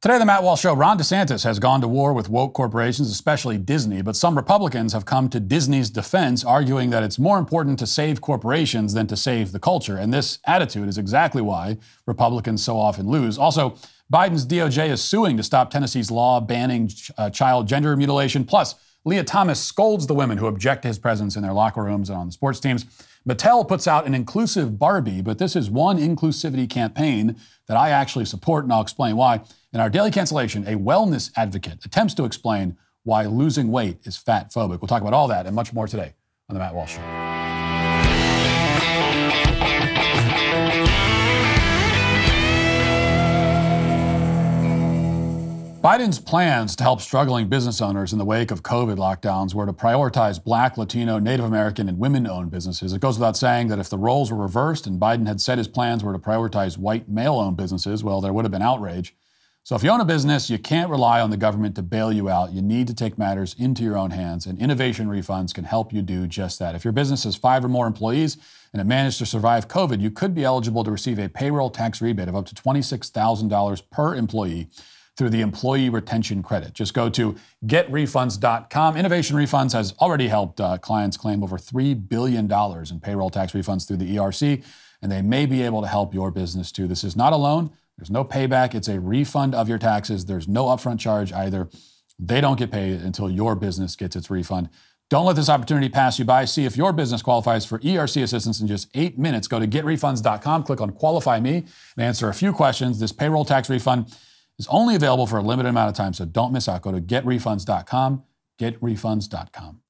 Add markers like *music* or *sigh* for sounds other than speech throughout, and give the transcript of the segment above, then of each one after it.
Today, the Matt Walsh Show, Ron DeSantis has gone to war with woke corporations, especially Disney, but some Republicans have come to Disney's defense, arguing that it's more important to save corporations than to save the culture. And this attitude is exactly why Republicans so often lose. Also, Biden's DOJ is suing to stop Tennessee's law banning uh, child gender mutilation. Plus, Lia Thomas scolds the women who object to his presence in their locker rooms and on the sports teams. Mattel puts out an inclusive Barbie, but this is one inclusivity campaign that I actually support, and I'll explain why. In our daily cancellation, a wellness advocate attempts to explain why losing weight is fat phobic. We'll talk about all that and much more today on The Matt Walsh Show. Biden's plans to help struggling business owners in the wake of COVID lockdowns were to prioritize black, Latino, Native American, and women owned businesses. It goes without saying that if the roles were reversed and Biden had said his plans were to prioritize white, male owned businesses, well, there would have been outrage. So if you own a business, you can't rely on the government to bail you out. You need to take matters into your own hands, and innovation refunds can help you do just that. If your business has five or more employees and it managed to survive COVID, you could be eligible to receive a payroll tax rebate of up to $26,000 per employee through the Employee Retention Credit. Just go to getrefunds.com. Innovation Refunds has already helped uh, clients claim over $3 billion in payroll tax refunds through the ERC, and they may be able to help your business too. This is not a loan. There's no payback. It's a refund of your taxes. There's no upfront charge either. They don't get paid until your business gets its refund. Don't let this opportunity pass you by. See if your business qualifies for ERC assistance in just eight minutes. Go to getrefunds.com, click on Qualify Me, and answer a few questions. This payroll tax refund is only available for a limited amount of time, so don't miss out. Go to getrefunds.com, getrefunds.com.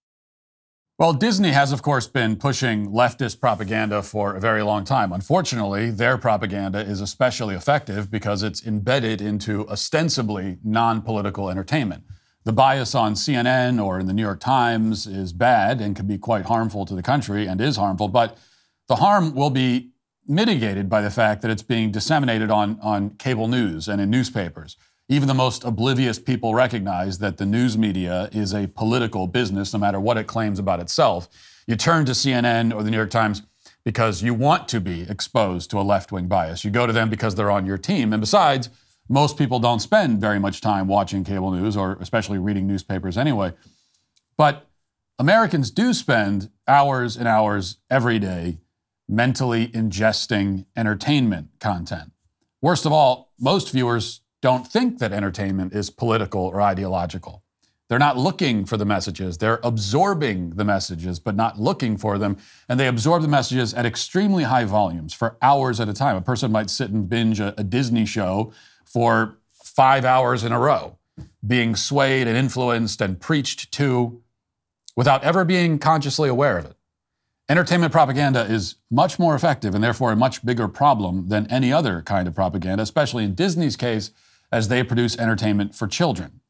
Well, Disney has, of course, been pushing leftist propaganda for a very long time. Unfortunately, their propaganda is especially effective because it's embedded into ostensibly non political entertainment. The bias on CNN or in the New York Times is bad and can be quite harmful to the country and is harmful, but the harm will be mitigated by the fact that it's being disseminated on, on cable news and in newspapers. Even the most oblivious people recognize that the news media is a political business, no matter what it claims about itself. You turn to CNN or the New York Times because you want to be exposed to a left wing bias. You go to them because they're on your team. And besides, most people don't spend very much time watching cable news or especially reading newspapers anyway. But Americans do spend hours and hours every day mentally ingesting entertainment content. Worst of all, most viewers don't think that entertainment is political or ideological. They're not looking for the messages. They're absorbing the messages, but not looking for them. And they absorb the messages at extremely high volumes for hours at a time. A person might sit and binge a, a Disney show for five hours in a row, being swayed and influenced and preached to without ever being consciously aware of it. Entertainment propaganda is much more effective and therefore a much bigger problem than any other kind of propaganda, especially in Disney's case as they produce entertainment for children.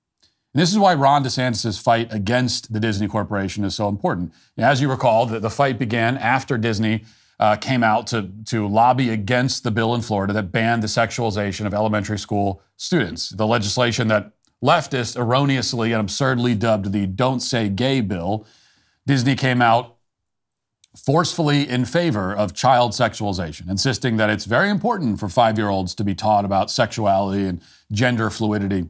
And this is why Ron DeSantis' fight against the Disney Corporation is so important. As you recall, the, the fight began after Disney uh, came out to, to lobby against the bill in Florida that banned the sexualization of elementary school students. The legislation that leftists erroneously and absurdly dubbed the Don't Say Gay bill. Disney came out forcefully in favor of child sexualization, insisting that it's very important for five year olds to be taught about sexuality and gender fluidity.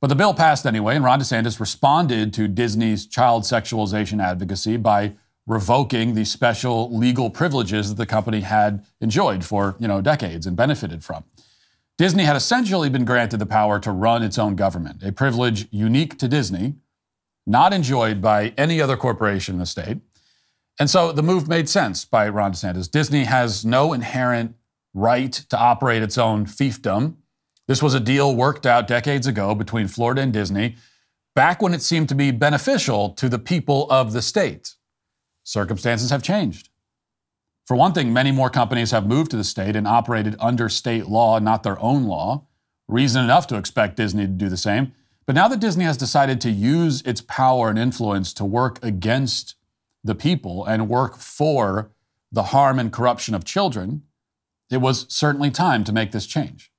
But the bill passed anyway, and Ron DeSantis responded to Disney's child sexualization advocacy by revoking the special legal privileges that the company had enjoyed for you know decades and benefited from. Disney had essentially been granted the power to run its own government, a privilege unique to Disney, not enjoyed by any other corporation in the state. And so the move made sense by Ron DeSantis. Disney has no inherent right to operate its own fiefdom. This was a deal worked out decades ago between Florida and Disney, back when it seemed to be beneficial to the people of the state. Circumstances have changed. For one thing, many more companies have moved to the state and operated under state law, not their own law. Reason enough to expect Disney to do the same. But now that Disney has decided to use its power and influence to work against the people and work for the harm and corruption of children, it was certainly time to make this change.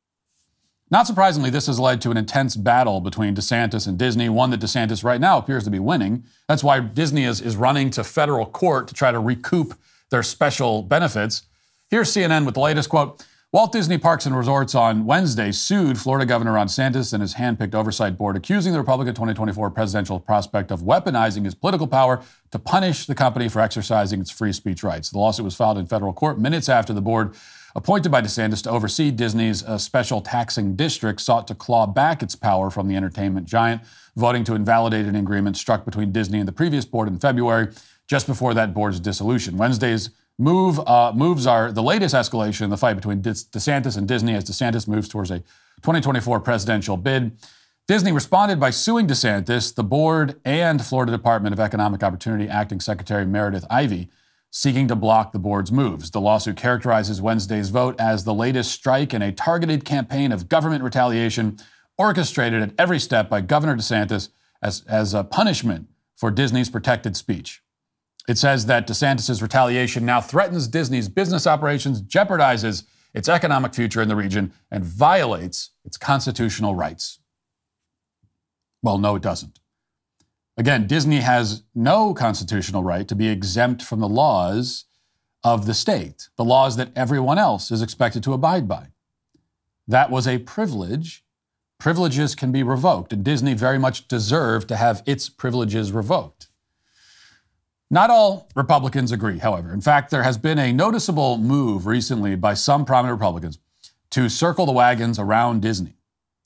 Not surprisingly, this has led to an intense battle between DeSantis and Disney, one that DeSantis right now appears to be winning. That's why Disney is, is running to federal court to try to recoup their special benefits. Here's CNN with the latest quote Walt Disney Parks and Resorts on Wednesday sued Florida Governor Ron DeSantis and his handpicked oversight board, accusing the Republican 2024 presidential prospect of weaponizing his political power to punish the company for exercising its free speech rights. The lawsuit was filed in federal court minutes after the board, appointed by DeSantis to oversee Disney's uh, special taxing district, sought to claw back its power from the entertainment giant, voting to invalidate an agreement struck between Disney and the previous board in February, just before that board's dissolution. Wednesday's Move uh, moves are the latest escalation in the fight between DeSantis and Disney as DeSantis moves towards a 2024 presidential bid. Disney responded by suing DeSantis, the board, and Florida Department of Economic Opportunity Acting Secretary Meredith Ivey, seeking to block the board's moves. The lawsuit characterizes Wednesday's vote as the latest strike in a targeted campaign of government retaliation orchestrated at every step by Governor DeSantis as, as a punishment for Disney's protected speech. It says that DeSantis' retaliation now threatens Disney's business operations, jeopardizes its economic future in the region, and violates its constitutional rights. Well, no, it doesn't. Again, Disney has no constitutional right to be exempt from the laws of the state, the laws that everyone else is expected to abide by. That was a privilege. Privileges can be revoked, and Disney very much deserved to have its privileges revoked. Not all Republicans agree, however. In fact, there has been a noticeable move recently by some prominent Republicans to circle the wagons around Disney,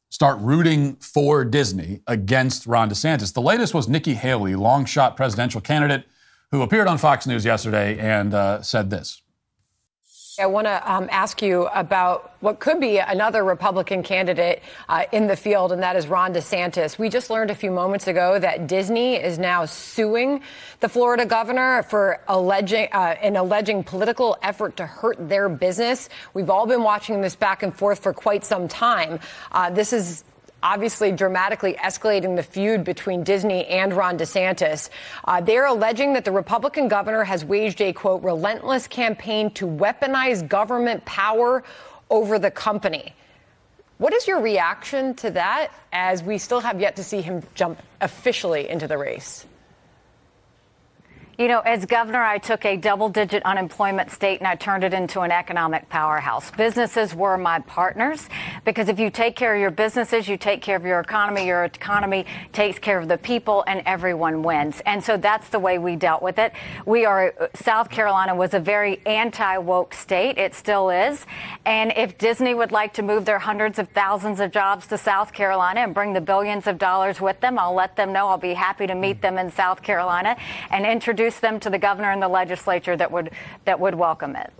start rooting for Disney against Ron DeSantis. The latest was Nikki Haley, long shot presidential candidate, who appeared on Fox News yesterday and uh, said this. I want to um, ask you about what could be another Republican candidate uh, in the field, and that is Ron DeSantis. We just learned a few moments ago that Disney is now suing the Florida governor for alleging uh, an alleging political effort to hurt their business. We've all been watching this back and forth for quite some time. Uh, this is obviously dramatically escalating the feud between Disney and Ron DeSantis. Uh, they're alleging that the Republican governor has waged a, quote, relentless campaign to weaponize government power over the company. What is your reaction to that as we still have yet to see him jump officially into the race? You know, as governor, I took a double digit unemployment state and I turned it into an economic powerhouse. Businesses were my partners because if you take care of your businesses, you take care of your economy, your economy takes care of the people, and everyone wins. And so that's the way we dealt with it. We are, South Carolina was a very anti woke state. It still is. And if Disney would like to move their hundreds of thousands of jobs to South Carolina and bring the billions of dollars with them, I'll let them know. I'll be happy to meet them in South Carolina and introduce introduce them to the governor and the legislature that would that would welcome it.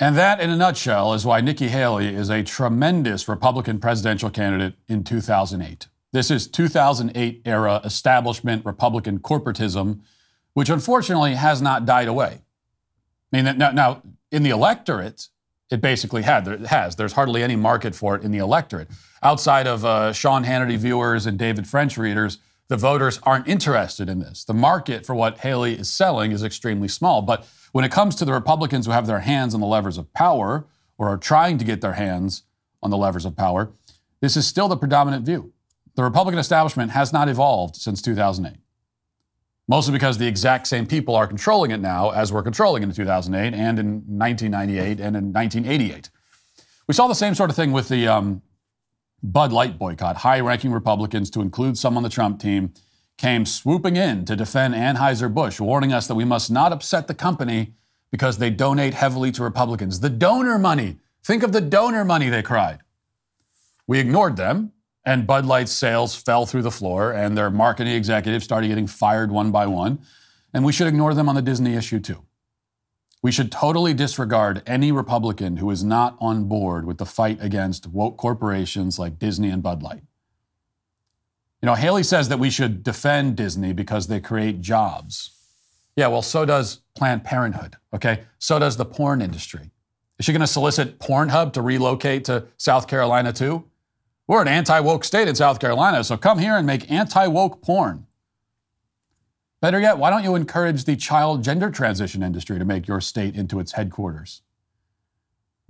And that, in a nutshell, is why Nikki Haley is a tremendous Republican presidential candidate in 2008. This is 2008 era establishment Republican corporatism, which unfortunately has not died away. I mean, now, now in the electorate, it basically had, it has. There's hardly any market for it in the electorate. Outside of uh, Sean Hannity viewers and David French readers, the voters aren't interested in this. The market for what Haley is selling is extremely small. But when it comes to the Republicans who have their hands on the levers of power or are trying to get their hands on the levers of power, this is still the predominant view. The Republican establishment has not evolved since 2008. Mostly because the exact same people are controlling it now as were controlling it in 2008 and in 1998 and in 1988. We saw the same sort of thing with the um, Bud Light boycott, high ranking Republicans, to include some on the Trump team, came swooping in to defend Anheuser-Busch, warning us that we must not upset the company because they donate heavily to Republicans. The donor money. Think of the donor money, they cried. We ignored them, and Bud Light's sales fell through the floor, and their marketing executives started getting fired one by one. And we should ignore them on the Disney issue, too. We should totally disregard any Republican who is not on board with the fight against woke corporations like Disney and Bud Light. You know, Haley says that we should defend Disney because they create jobs. Yeah, well, so does Planned Parenthood, okay? So does the porn industry. Is she going to solicit Pornhub to relocate to South Carolina too? We're an anti woke state in South Carolina, so come here and make anti woke porn. Better yet, why don't you encourage the child gender transition industry to make your state into its headquarters?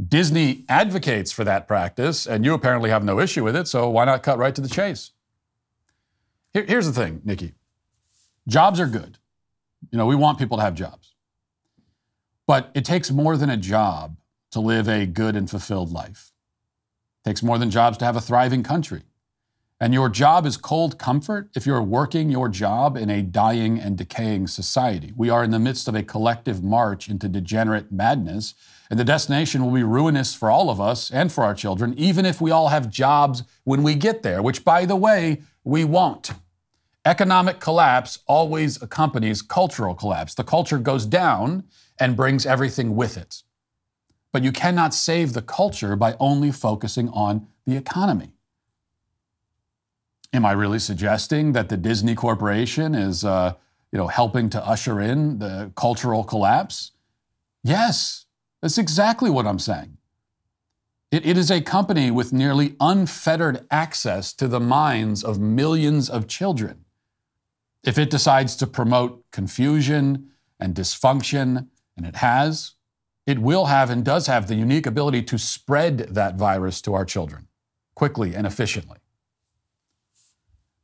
Disney advocates for that practice, and you apparently have no issue with it, so why not cut right to the chase? Here, here's the thing, Nikki jobs are good. You know, we want people to have jobs. But it takes more than a job to live a good and fulfilled life. It takes more than jobs to have a thriving country. And your job is cold comfort if you're working your job in a dying and decaying society. We are in the midst of a collective march into degenerate madness, and the destination will be ruinous for all of us and for our children, even if we all have jobs when we get there, which, by the way, we won't. Economic collapse always accompanies cultural collapse. The culture goes down and brings everything with it. But you cannot save the culture by only focusing on the economy. Am I really suggesting that the Disney Corporation is, uh, you know, helping to usher in the cultural collapse? Yes, that's exactly what I'm saying. It, it is a company with nearly unfettered access to the minds of millions of children. If it decides to promote confusion and dysfunction, and it has, it will have and does have the unique ability to spread that virus to our children quickly and efficiently.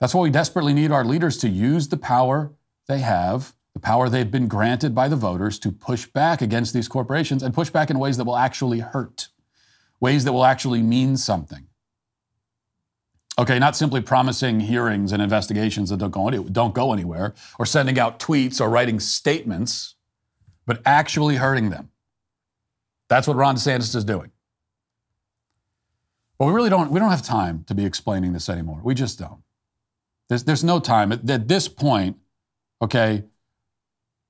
That's why we desperately need our leaders to use the power they have, the power they've been granted by the voters to push back against these corporations and push back in ways that will actually hurt, ways that will actually mean something. Okay, not simply promising hearings and investigations that don't go, any, don't go anywhere, or sending out tweets or writing statements, but actually hurting them. That's what Ron DeSantis is doing. But we really don't, we don't have time to be explaining this anymore. We just don't. There's, there's no time. At, at this point, okay,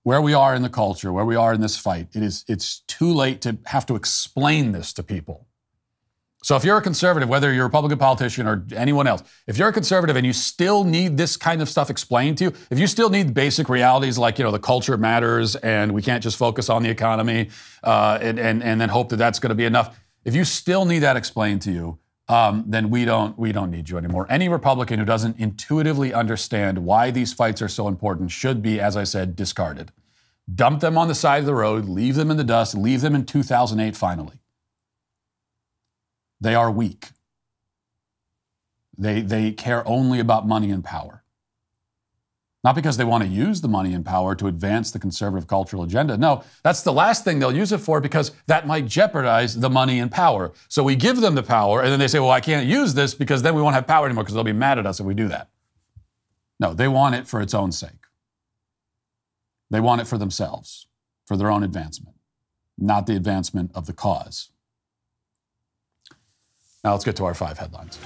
where we are in the culture, where we are in this fight, it is, it's too late to have to explain this to people. So if you're a conservative, whether you're a Republican politician or anyone else, if you're a conservative and you still need this kind of stuff explained to you, if you still need basic realities like you know the culture matters and we can't just focus on the economy uh, and, and and then hope that that's going to be enough, if you still need that explained to you, um, then we don't we don't need you anymore. Any Republican who doesn't intuitively understand why these fights are so important should be, as I said, discarded. Dump them on the side of the road, leave them in the dust, leave them in 2008 finally. They are weak. They, they care only about money and power. Not because they want to use the money and power to advance the conservative cultural agenda. No, that's the last thing they'll use it for because that might jeopardize the money and power. So we give them the power, and then they say, well, I can't use this because then we won't have power anymore because they'll be mad at us if we do that. No, they want it for its own sake. They want it for themselves, for their own advancement, not the advancement of the cause. Now let's get to our five headlines.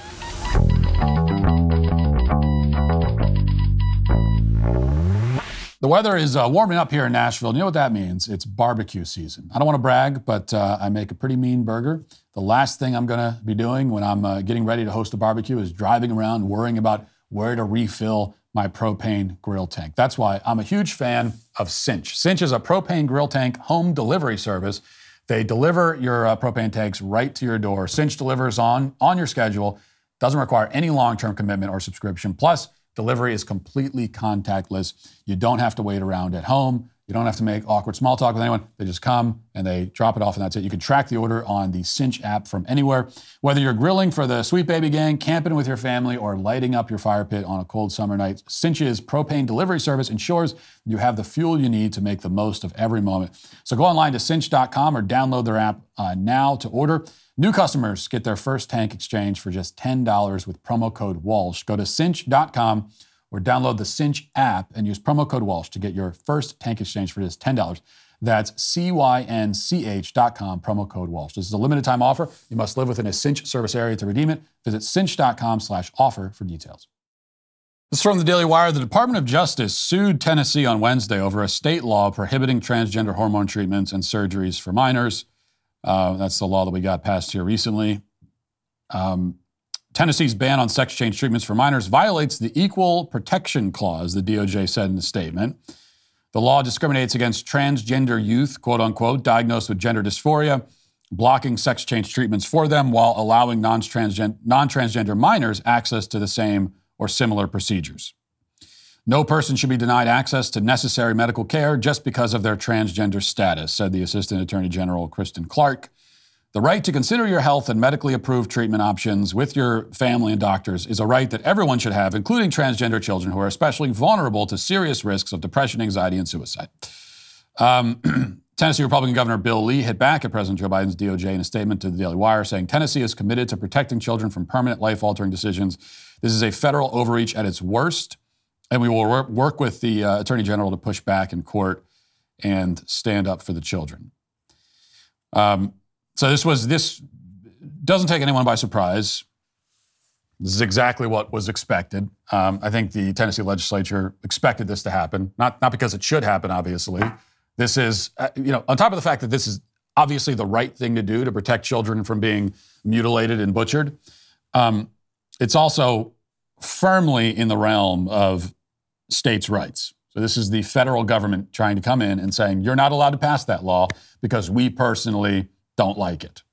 The weather is uh, warming up here in Nashville. You know what that means? It's barbecue season. I don't want to brag, but uh, I make a pretty mean burger. The last thing I'm going to be doing when I'm uh, getting ready to host a barbecue is driving around worrying about where to refill my propane grill tank. That's why I'm a huge fan of Cynch. Cynch is a propane grill tank home delivery service. They deliver your uh, propane tanks right to your door. Cynch delivers on on your schedule. Doesn't require any long-term commitment or subscription. Plus, Delivery is completely contactless. You don't have to wait around at home. You don't have to make awkward small talk with anyone. They just come and they drop it off, and that's it. You can track the order on the Cynch app from anywhere. Whether you're grilling for the Sweet Baby Gang, camping with your family, or lighting up your fire pit on a cold summer night, Cynch's propane delivery service ensures you have the fuel you need to make the most of every moment. So go online to cynch.com or download their app uh, now to order. New customers get their first tank exchange for just $10 with promo code Walsh. Go to cynch.com or download the Cynch app and use promo code Walsh to get your first tank exchange for just $10. That's C-Y-N-C-H.com, promo code Walsh. This is a limited time offer. You must live within a Cynch service area to redeem it. Visit cynch.com slash offer for details. This is from the Daily Wire. The Department of Justice sued Tennessee on Wednesday over a state law prohibiting transgender hormone treatments and surgeries for minors. Uh, that's the law that we got passed here recently. Um, Tennessee's ban on sex change treatments for minors violates the Equal Protection Clause, the DOJ said in a statement. The law discriminates against transgender youth, quote unquote, diagnosed with gender dysphoria, blocking sex change treatments for them while allowing non transgender minors access to the same or similar procedures. No person should be denied access to necessary medical care just because of their transgender status, said the Assistant Attorney General Kristen Clarke. The right to consider your health and medically approved treatment options with your family and doctors is a right that everyone should have, including transgender children who are especially vulnerable to serious risks of depression, anxiety, and suicide. Um, *clears throat* Tennessee Republican Governor Bill Lee hit back at President Joe Biden's DOJ in a statement to the Daily Wire saying Tennessee is committed to protecting children from permanent life altering decisions. This is a federal overreach at its worst, and we will work with the uh, Attorney General to push back in court and stand up for the children. Um, so this was this doesn't take anyone by surprise. This is exactly what was expected. Um, I think the Tennessee legislature expected this to happen, not not because it should happen, obviously. This is, uh, you know, on top of the fact that this is obviously the right thing to do to protect children from being mutilated and butchered. Um, it's also firmly in the realm of states' rights. So this is the federal government trying to come in and saying you're not allowed to pass that law because we personally don't like it.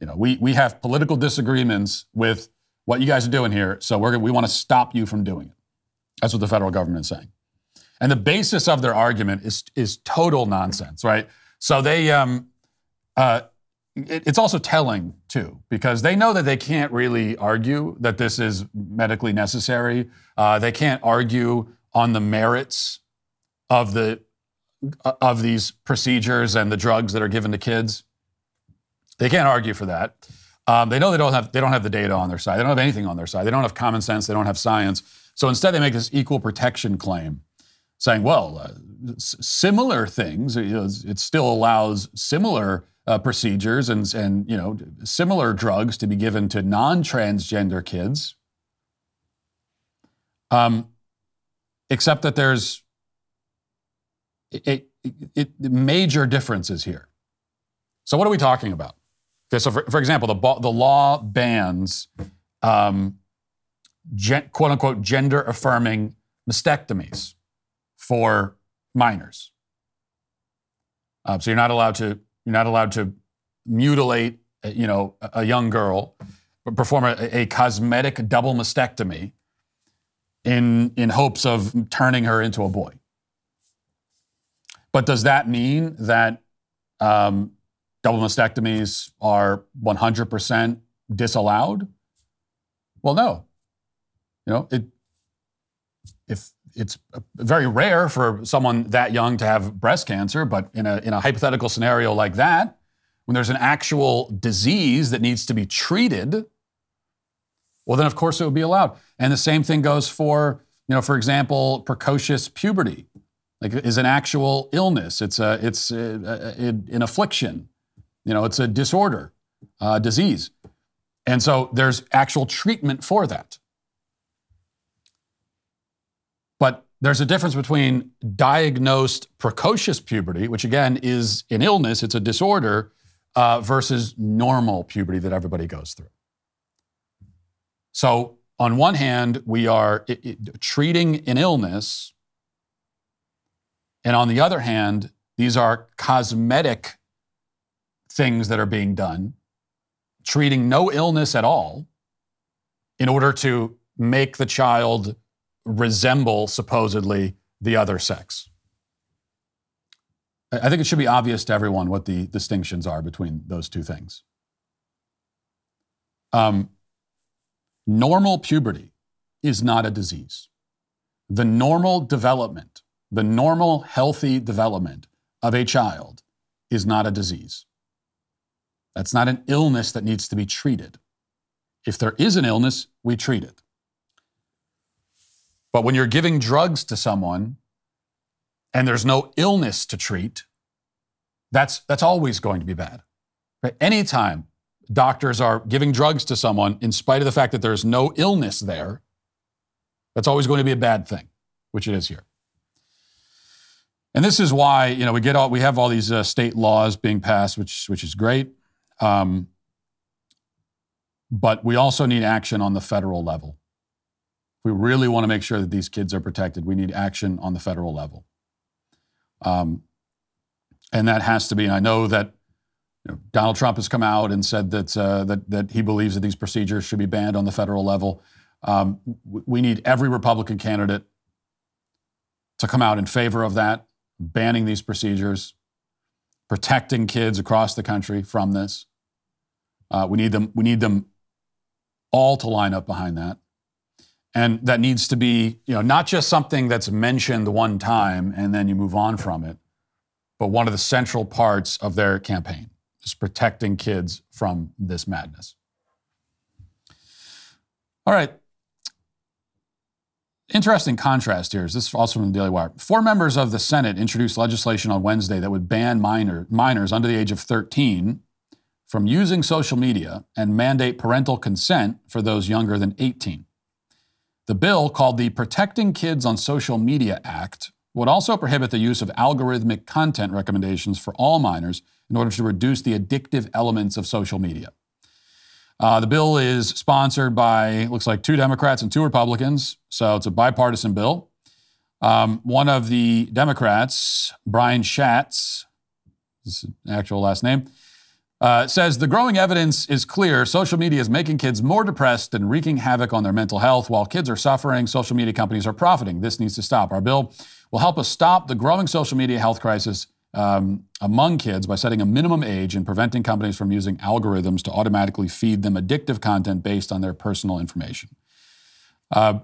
You know, we we have political disagreements with what you guys are doing here, so we're we want to stop you from doing it. That's what the federal government is saying. And the basis of their argument is is total nonsense, right? So they um, uh, it's also telling too because they know that they can't really argue that this is medically necessary. Uh, they can't argue on the merits of the uh, of these procedures and the drugs that are given to kids. They can't argue for that. Um, they know they don't have they don't have the data on their side. They don't have anything on their side. They don't have common sense. They don't have science. So instead, they make this equal protection claim, saying, "Well, uh, s- similar things. You know, it still allows similar uh, procedures and and you know similar drugs to be given to non-transgender kids." Um, except that there's a, a, a major differences here. So, what are we talking about? Okay, so for, for example, the, the law bans um, gen, quote unquote gender affirming mastectomies for minors. Uh, so you're not allowed to you're not allowed to mutilate uh, you know a, young girl, perform a, a, cosmetic double mastectomy in in hopes of turning her into a boy. But does that mean that um, double mastectomies are 100% disallowed? Well, no. You know, it if it's very rare for someone that young to have breast cancer, but in a in a hypothetical scenario like that, when there's an actual disease that needs to be treated, well, then of course it would be allowed. And the same thing goes for, you know, for example, precocious puberty, like is an actual illness. It's a it's a, a, an affliction. You know, it's a disorder, uh, disease. And so there's actual treatment for that. But there's a difference between diagnosed precocious puberty, which again is an illness, it's a disorder, uh, versus normal puberty that everybody goes through. So, on one hand, we are it, it, treating an illness, and on the other hand, these are cosmetic things that are being done, treating no illness at all in order to make the child resemble supposedly the other sex. I think it should be obvious to everyone what the distinctions are between those two things. Um, normal puberty is not a disease. The normal development, the normal healthy development of a child is not a disease. That's not an illness that needs to be treated. If there is an illness, we treat it. But when you're giving drugs to someone and there's no illness to treat, that's, that's always going to be bad. Right? Anytime doctors are giving drugs to someone in spite of the fact that there's no illness there, that's always going to be a bad thing, which it is here. And this is why you know we get all we have all these uh, state laws being passed, which which is great. Um, but we also need action on the federal level. We really want to make sure that these kids are protected, we need action on the federal level. Um, and that has to be, and I know that you know, Donald Trump has come out and said that, uh, that, that he believes that these procedures should be banned on the federal level. Um, we need every Republican candidate to come out in favor of that, banning these procedures protecting kids across the country from this. Uh, we need them. We need them all to line up behind that, and that needs to be, you know, not just something that's mentioned one time and then you move on from it. but one of the central parts of their campaign is protecting kids from this madness. All right. Interesting contrast here. This is also from the Daily Wire. Four members of the Senate introduced legislation on Wednesday that would ban minor, minors under the age of 13 from using social media and mandate parental consent for those younger than 18. The bill, called the Protecting Kids on Social Media Act, would also prohibit the use of algorithmic content recommendations for all minors in order to reduce the addictive elements of social media. Uh, the bill is sponsored by, looks like, two Democrats and two Republicans, so it's a bipartisan bill. Um, one of the Democrats, Brian Schatz, is an actual last name, uh, says the growing evidence is clear. Social media is making kids more depressed and wreaking havoc on their mental health. While kids are suffering, social media companies are profiting. This needs to stop. Our bill will help us stop the growing social media health crisis um, among kids by setting a minimum age and preventing companies from using algorithms to automatically feed them addictive content based on their personal information. Uh,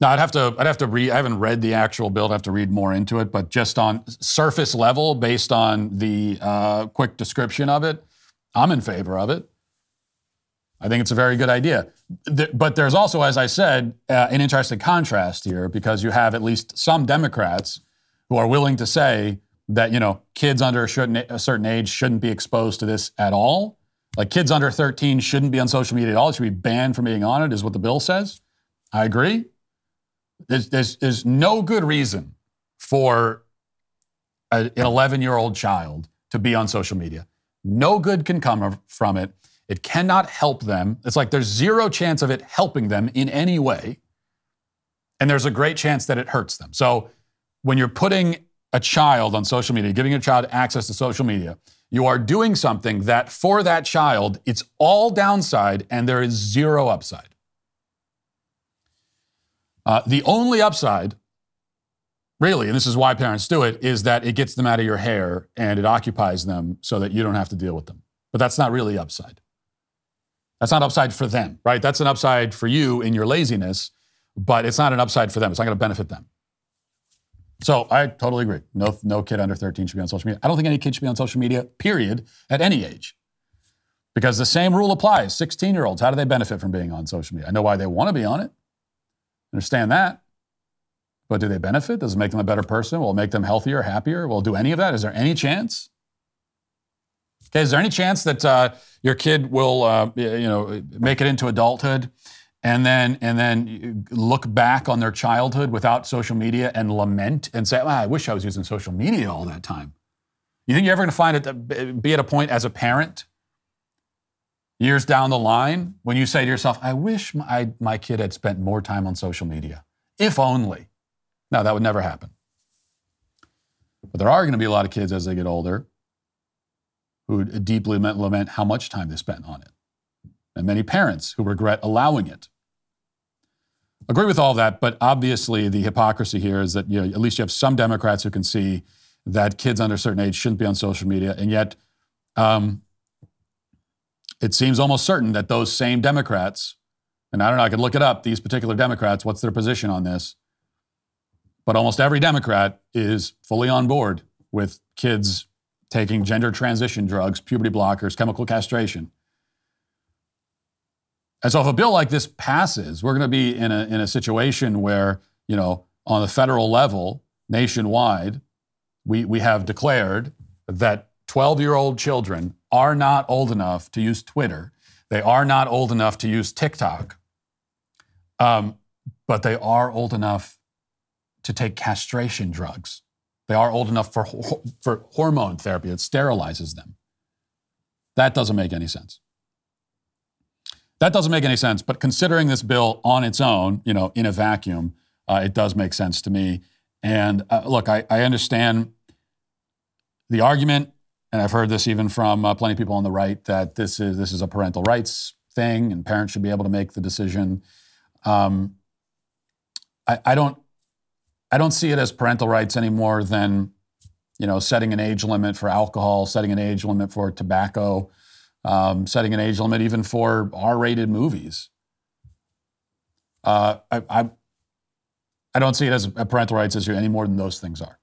now I'd have to I'd have to read. I haven't read the actual bill. I'd have to read more into it. But just on surface level, based on the uh, quick description of it, I'm in favor of it. I think it's a very good idea. But there's also, as I said, uh, an interesting contrast here because you have at least some Democrats who are willing to say that you know kids under a certain, a certain age shouldn't be exposed to this at all. Like kids under 13 shouldn't be on social media at all. It should be banned from being on it, is what the bill says. I agree. There's, there's, there's no good reason for a, an 11 year old child to be on social media. No good can come from it. It cannot help them. It's like there's zero chance of it helping them in any way. And there's a great chance that it hurts them. So when you're putting a child on social media, giving a child access to social media, you are doing something that for that child, it's all downside and there is zero upside. Uh, the only upside, really, and this is why parents do it, is that it gets them out of your hair and it occupies them so that you don't have to deal with them. But that's not really upside. That's not upside for them, right? That's an upside for you in your laziness, but it's not an upside for them. It's not going to benefit them. So I totally agree. No, no kid under 13 should be on social media. I don't think any kid should be on social media, period, at any age. Because the same rule applies. 16 year olds, how do they benefit from being on social media? I know why they want to be on it. Understand that. But do they benefit? Does it make them a better person? Will it make them healthier, happier? Will it do any of that? Is there any chance? Okay, is there any chance that uh, your kid will, uh, you know, make it into adulthood and then and then look back on their childhood without social media and lament and say, I wish I was using social media all that time. You think you're ever going to find it be at a point as a parent years down the line when you say to yourself, I wish my, my kid had spent more time on social media, if only. No, that would never happen. But there are going to be a lot of kids as they get older who deeply lament how much time they spent on it, and many parents who regret allowing it agree with all that, but obviously the hypocrisy here is that you know, at least you have some Democrats who can see that kids under a certain age shouldn't be on social media, and yet um, it seems almost certain that those same Democrats, and I don't know, I could look it up, these particular Democrats, what's their position on this? But almost every Democrat is fully on board with kids taking gender transition drugs, puberty blockers, chemical castration. And so if a bill like this passes, we're going to be in a, in a situation where, you know, on the federal level, nationwide, we, we have declared that 12 year old children are not old enough to use Twitter. They are not old enough to use TikTok. Um, but they are old enough to take castration drugs. They are old enough for, for hormone therapy that sterilizes them. That doesn't make any sense. That doesn't make any sense. But considering this bill on its own, you know, in a vacuum, uh, it does make sense to me. And uh, look, I, I, understand the argument, and I've heard this even from uh, plenty of people on the right that this is this is a parental rights thing, and parents should be able to make the decision. Um, I, I don't I don't see it as parental rights any more than you know setting an age limit for alcohol, setting an age limit for tobacco um, setting an age limit even for R-rated movies. Uh, I, I, I don't see it as a parental rights issue any more than those things are.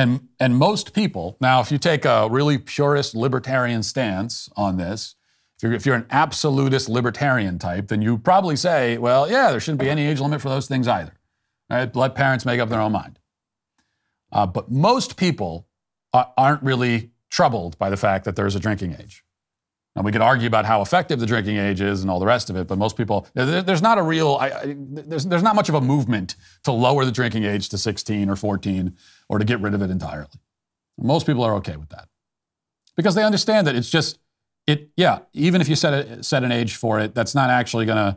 And, and most people, now, if you take a really purist libertarian stance on this, if you're, if you're an absolutist libertarian type, then you probably say, well, yeah, there shouldn't be any age limit for those things either. Right? Let parents make up their own mind. Uh, but most people aren't really troubled by the fact that there's a drinking age. And we could argue about how effective the drinking age is and all the rest of it, but most people, there's not a real, I, I, there's, there's not much of a movement to lower the drinking age to 16 or 14 or to get rid of it entirely. Most people are okay with that because they understand that it's just, it, yeah, even if you set, a, set an age for it, that's not actually going to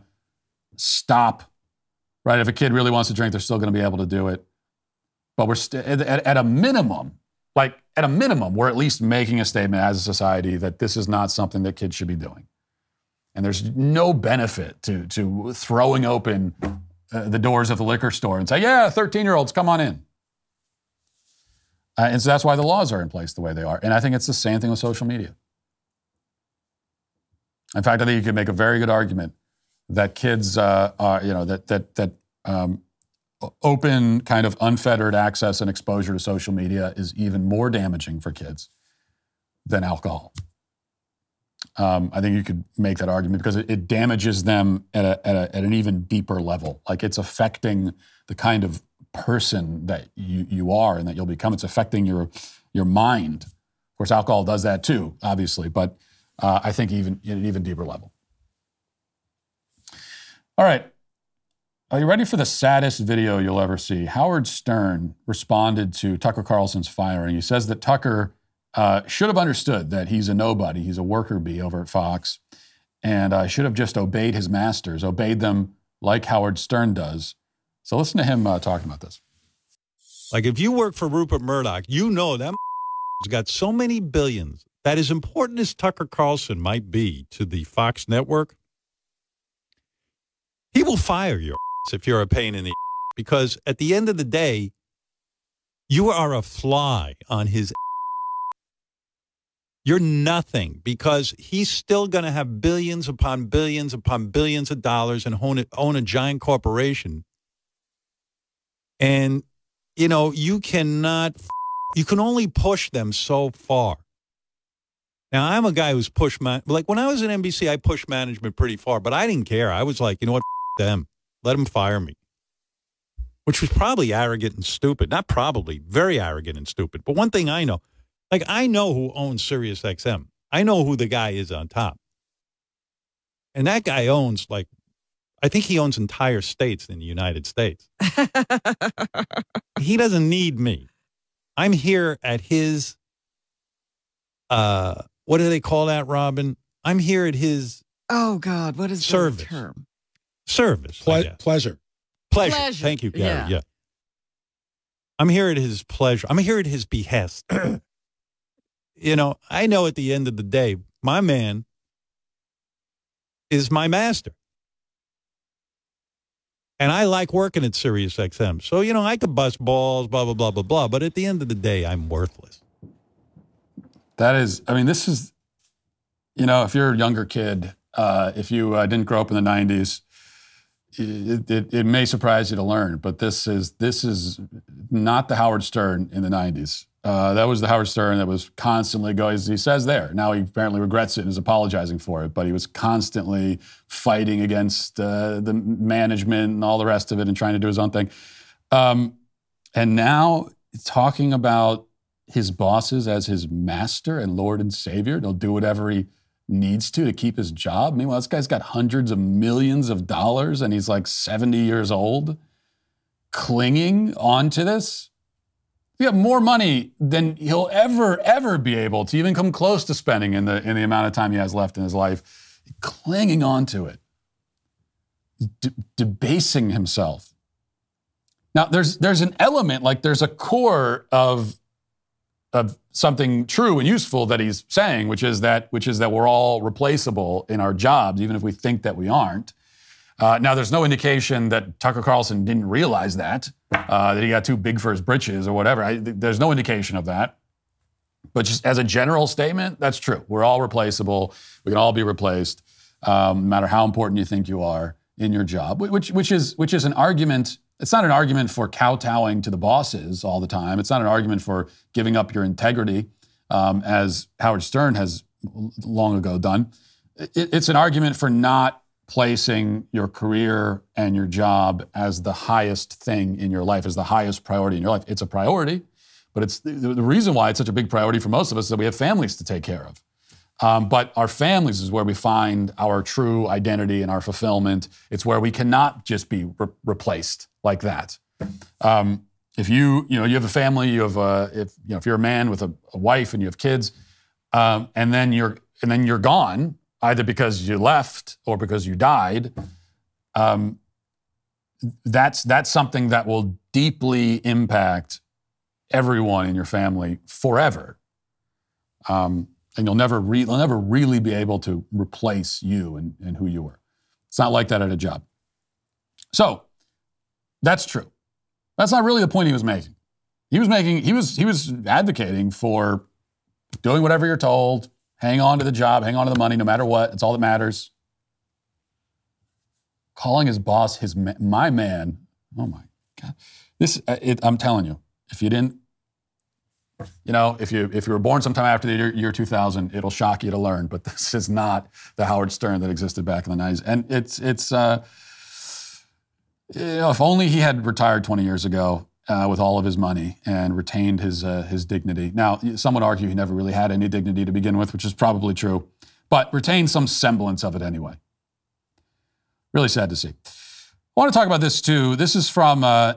stop, right? If a kid really wants to drink, they're still going to be able to do it. But we're st- at, at a minimum, like at a minimum, we're at least making a statement as a society that this is not something that kids should be doing. And there's no benefit to, to throwing open uh, the doors of the liquor store and say, yeah, 13 year olds, come on in. Uh, and so that's why the laws are in place the way they are. And I think it's the same thing with social media. In fact, I think you could make a very good argument that kids, uh, are, you know, that that that um, open, kind of unfettered access and exposure to social media is even more damaging for kids than alcohol. Um, I think you could make that argument because it, it damages them at, a, at, a, at, an even deeper level. Like it's affecting the kind of person that you, you are and that you'll become. It's affecting your, your mind. Of course, alcohol does that too, obviously, but uh, I think even at an even deeper level. All right. Are you ready for the saddest video you'll ever see? Howard Stern responded to Tucker Carlson's firing. He says that Tucker uh, should have understood that he's a nobody, he's a worker bee over at Fox, and uh, should have just obeyed his masters, obeyed them like Howard Stern does. So listen to him uh, talking about this. Like if you work for Rupert Murdoch, you know that has *laughs* got so many billions that as important as Tucker Carlson might be to the Fox network, he will fire you if you're a pain in the *laughs* because at the end of the day, you are a fly on his. *laughs* You're nothing because he's still going to have billions upon billions upon billions of dollars and own, a, own a giant corporation. And, you know, you cannot, *laughs* you can only push them so far. Now, I'm a guy who's pushed, my, like when I was at NBC, I pushed management pretty far, but I didn't care. I was like, you know what, them. Let him fire me. Which was probably arrogant and stupid. Not probably, very arrogant and stupid. But one thing I know, like I know who owns Sirius XM. I know who the guy is on top. And that guy owns like I think he owns entire states in the United States. *laughs* he doesn't need me. I'm here at his uh what do they call that, Robin? I'm here at his Oh God, what is service. the term? Service. Ple- pleasure. pleasure. Pleasure. Thank you, Gary. Yeah. Yeah. I'm here at his pleasure. I'm here at his behest. *clears throat* you know, I know at the end of the day, my man is my master. And I like working at Sirius XM. So, you know, I could bust balls, blah, blah, blah, blah, blah. But at the end of the day, I'm worthless. That is, I mean, this is, you know, if you're a younger kid, uh, if you uh, didn't grow up in the 90s, it, it, it, may surprise you to learn, but this is this is not the Howard Stern in the '90s. Uh, that was the Howard Stern that was constantly going. As he says there, now he apparently regrets it and is apologizing for it. But he was constantly fighting against uh, the management and all the rest of it, and trying to do his own thing. Um, and now talking about his bosses as his master and Lord and Savior. He'll do whatever he needs to to keep his job. Meanwhile, this guy's got hundreds of millions of dollars and he's like 70 years old, clinging onto this. You have more money than he'll ever, ever be able to even come close to spending in the in the amount of time he has left in his life, clinging onto it, de- debasing himself. Now, there's there's an element like there's a core of of something true and useful that he's saying, which is that which is that we're all replaceable in our jobs, even if we think that we aren't. Uh, now, there's no indication that Tucker Carlson didn't realize that, uh, that he got too big for his britches or whatever. I, there's no indication of that. But just as a general statement, that's true. We're all replaceable. We can all be replaced, um, no matter how important you think you are in your job. Which, which is which is an argument it's not an argument for kowtowing to the bosses all the time. It's not an argument for giving up your integrity, um, as Howard Stern has long ago done. It, it's an argument for not placing your career and your job as the highest thing in your life, as the highest priority in your life. It's a priority, but it's the, the reason why it's such a big priority for most of us is that we have families to take care of. Um, but our families is where we find our true identity and our fulfillment. It's where we cannot just be re- replaced like that. Um, if you you know you have a family, you have a if you know if you're a man with a, a wife and you have kids, um, and then you're and then you're gone either because you left or because you died. Um, that's that's something that will deeply impact everyone in your family forever. Um, and you'll never, re- you'll never really be able to replace you and, and who you were. It's not like that at a job. So that's true. That's not really the point he was making. He was making, he was, he was advocating for doing whatever you're told, hang on to the job, hang on to the money, no matter what. It's all that matters. Calling his boss his my man. Oh my God. This, uh, it, I'm telling you, if you didn't you know, if you if you were born sometime after the year, year 2000, it'll shock you to learn. But *laughs* this is not the Howard Stern that existed back in the 90s, and it's it's. Uh, you know, if only he had retired 20 years ago uh, with all of his money and retained his uh, his dignity. Now, some would argue he never really had any dignity to begin with, which is probably true, but retained some semblance of it anyway. Really sad to see. I want to talk about this too. This is from uh,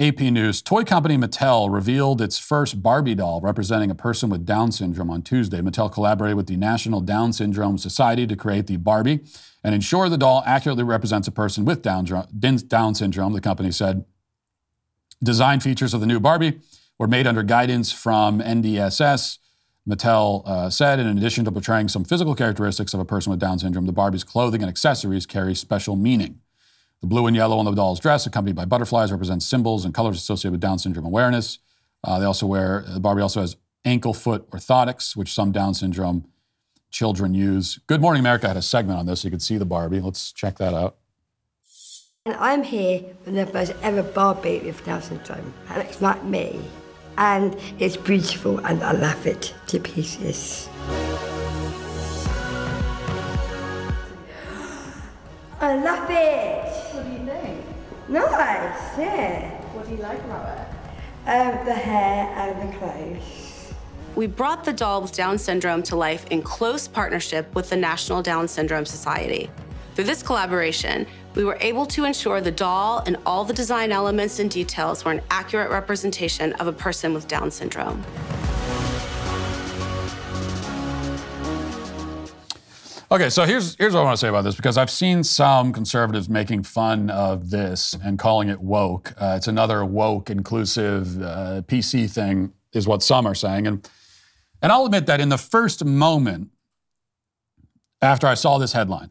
AP News toy company Mattel revealed its first Barbie doll representing a person with Down syndrome on Tuesday. Mattel collaborated with the National Down Syndrome Society to create the Barbie and ensure the doll accurately represents a person with Down, syndrome, the company said. Design features of the new Barbie were made under guidance from NDSS. Mattel uh, said, in addition to portraying some physical characteristics of a person with Down syndrome, the Barbie's clothing and accessories carry special meaning. The blue and yellow on the doll's dress, accompanied by butterflies, represents symbols and colors associated with Down syndrome awareness. Uh, they also wear, the Barbie also has ankle foot orthotics, which some Down syndrome children use. Good Morning America had a segment on this, you could see the Barbie. Let's check that out. And I'm here for the first ever Barbie with Down syndrome, and it's like me. And it's beautiful, and I love it to pieces. I love it. What do you think? Nice, yeah. What do you like about it? Um, the hair and the clothes. We brought the doll with Down syndrome to life in close partnership with the National Down Syndrome Society. Through this collaboration, we were able to ensure the doll and all the design elements and details were an accurate representation of a person with Down syndrome. Okay, so here's here's what I want to say about this because I've seen some conservatives making fun of this and calling it woke. Uh, it's another woke, inclusive uh, PC thing, is what some are saying, and and I'll admit that in the first moment after I saw this headline,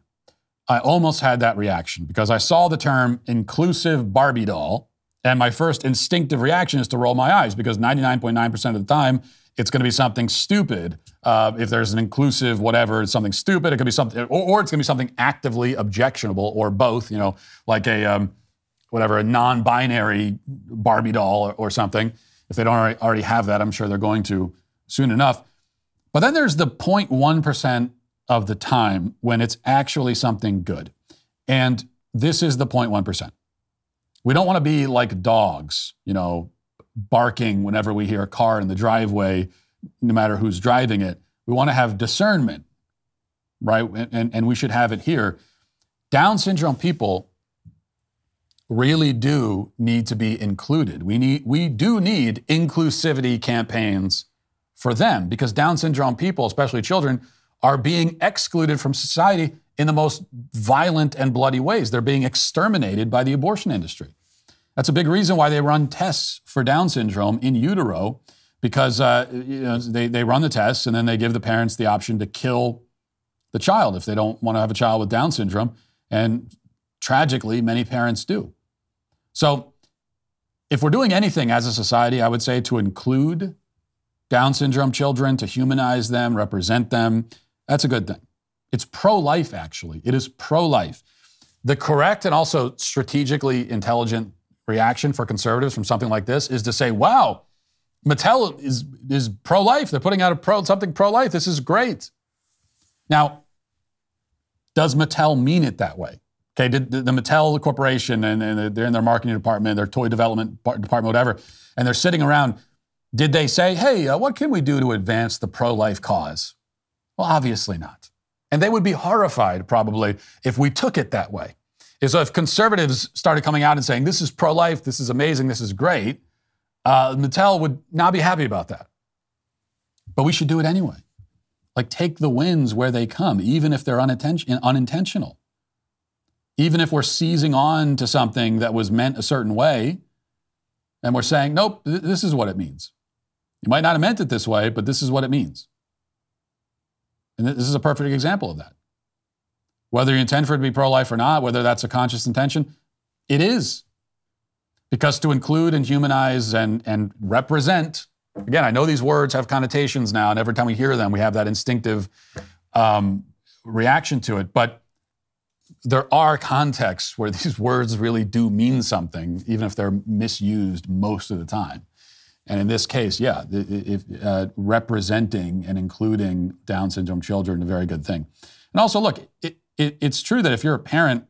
I almost had that reaction because I saw the term inclusive Barbie doll, and my first instinctive reaction is to roll my eyes because 99.9% of the time it's going to be something stupid. Uh, if there's an inclusive whatever, it's something stupid. It could be something, or, or it's going to be something actively objectionable, or both. You know, like a um, whatever a non-binary Barbie doll or, or something. If they don't already, already have that, I'm sure they're going to soon enough. But then there's the 0.1 percent of the time when it's actually something good, and this is the 0.1 percent. We don't want to be like dogs, you know, barking whenever we hear a car in the driveway, no matter who's driving it. We want to have discernment, right? And, and we should have it here. Down syndrome people really do need to be included. We, need, we do need inclusivity campaigns for them because Down syndrome people, especially children, are being excluded from society in the most violent and bloody ways. They're being exterminated by the abortion industry. That's a big reason why they run tests for Down syndrome in utero, because uh, you know, they, they run the tests and then they give the parents the option to kill the child if they don't want to have a child with Down syndrome. And tragically, many parents do. So, if we're doing anything as a society, I would say to include Down syndrome children, to humanize them, represent them, that's a good thing. It's pro life, actually. It is pro life. The correct and also strategically intelligent reaction for conservatives from something like this is to say, wow, Mattel is, is pro life. They're putting out a pro, something pro life. This is great. Now, does Mattel mean it that way? Okay, did the, Mattel Corporation and, and they're in their marketing department, their toy development department, whatever, and they're sitting around. Did they say, hey, uh, what can we do to advance the pro life cause? Well, obviously not. And they would be horrified probably if we took it that way. So if conservatives started coming out and saying, this is pro life, this is amazing, this is great, uh, Mattel would not be happy about that. But we should do it anyway. Like take the wins where they come, even if they're unintentional. Even if we're seizing on to something that was meant a certain way, and we're saying, nope, th- this is what it means. You might not have meant it this way, but this is what it means. And this is a perfect example of that. Whether you intend for it to be pro life or not, whether that's a conscious intention, it is. Because to include and humanize and, and represent, again, I know these words have connotations now, and every time we hear them, we have that instinctive um, reaction to it. But there are contexts where *laughs* these words really do mean something, even if they're misused most of the time. And in this case, yeah, if, uh, representing and including Down syndrome children, is a very good thing. And also, look, it, it, it's true that if you're a parent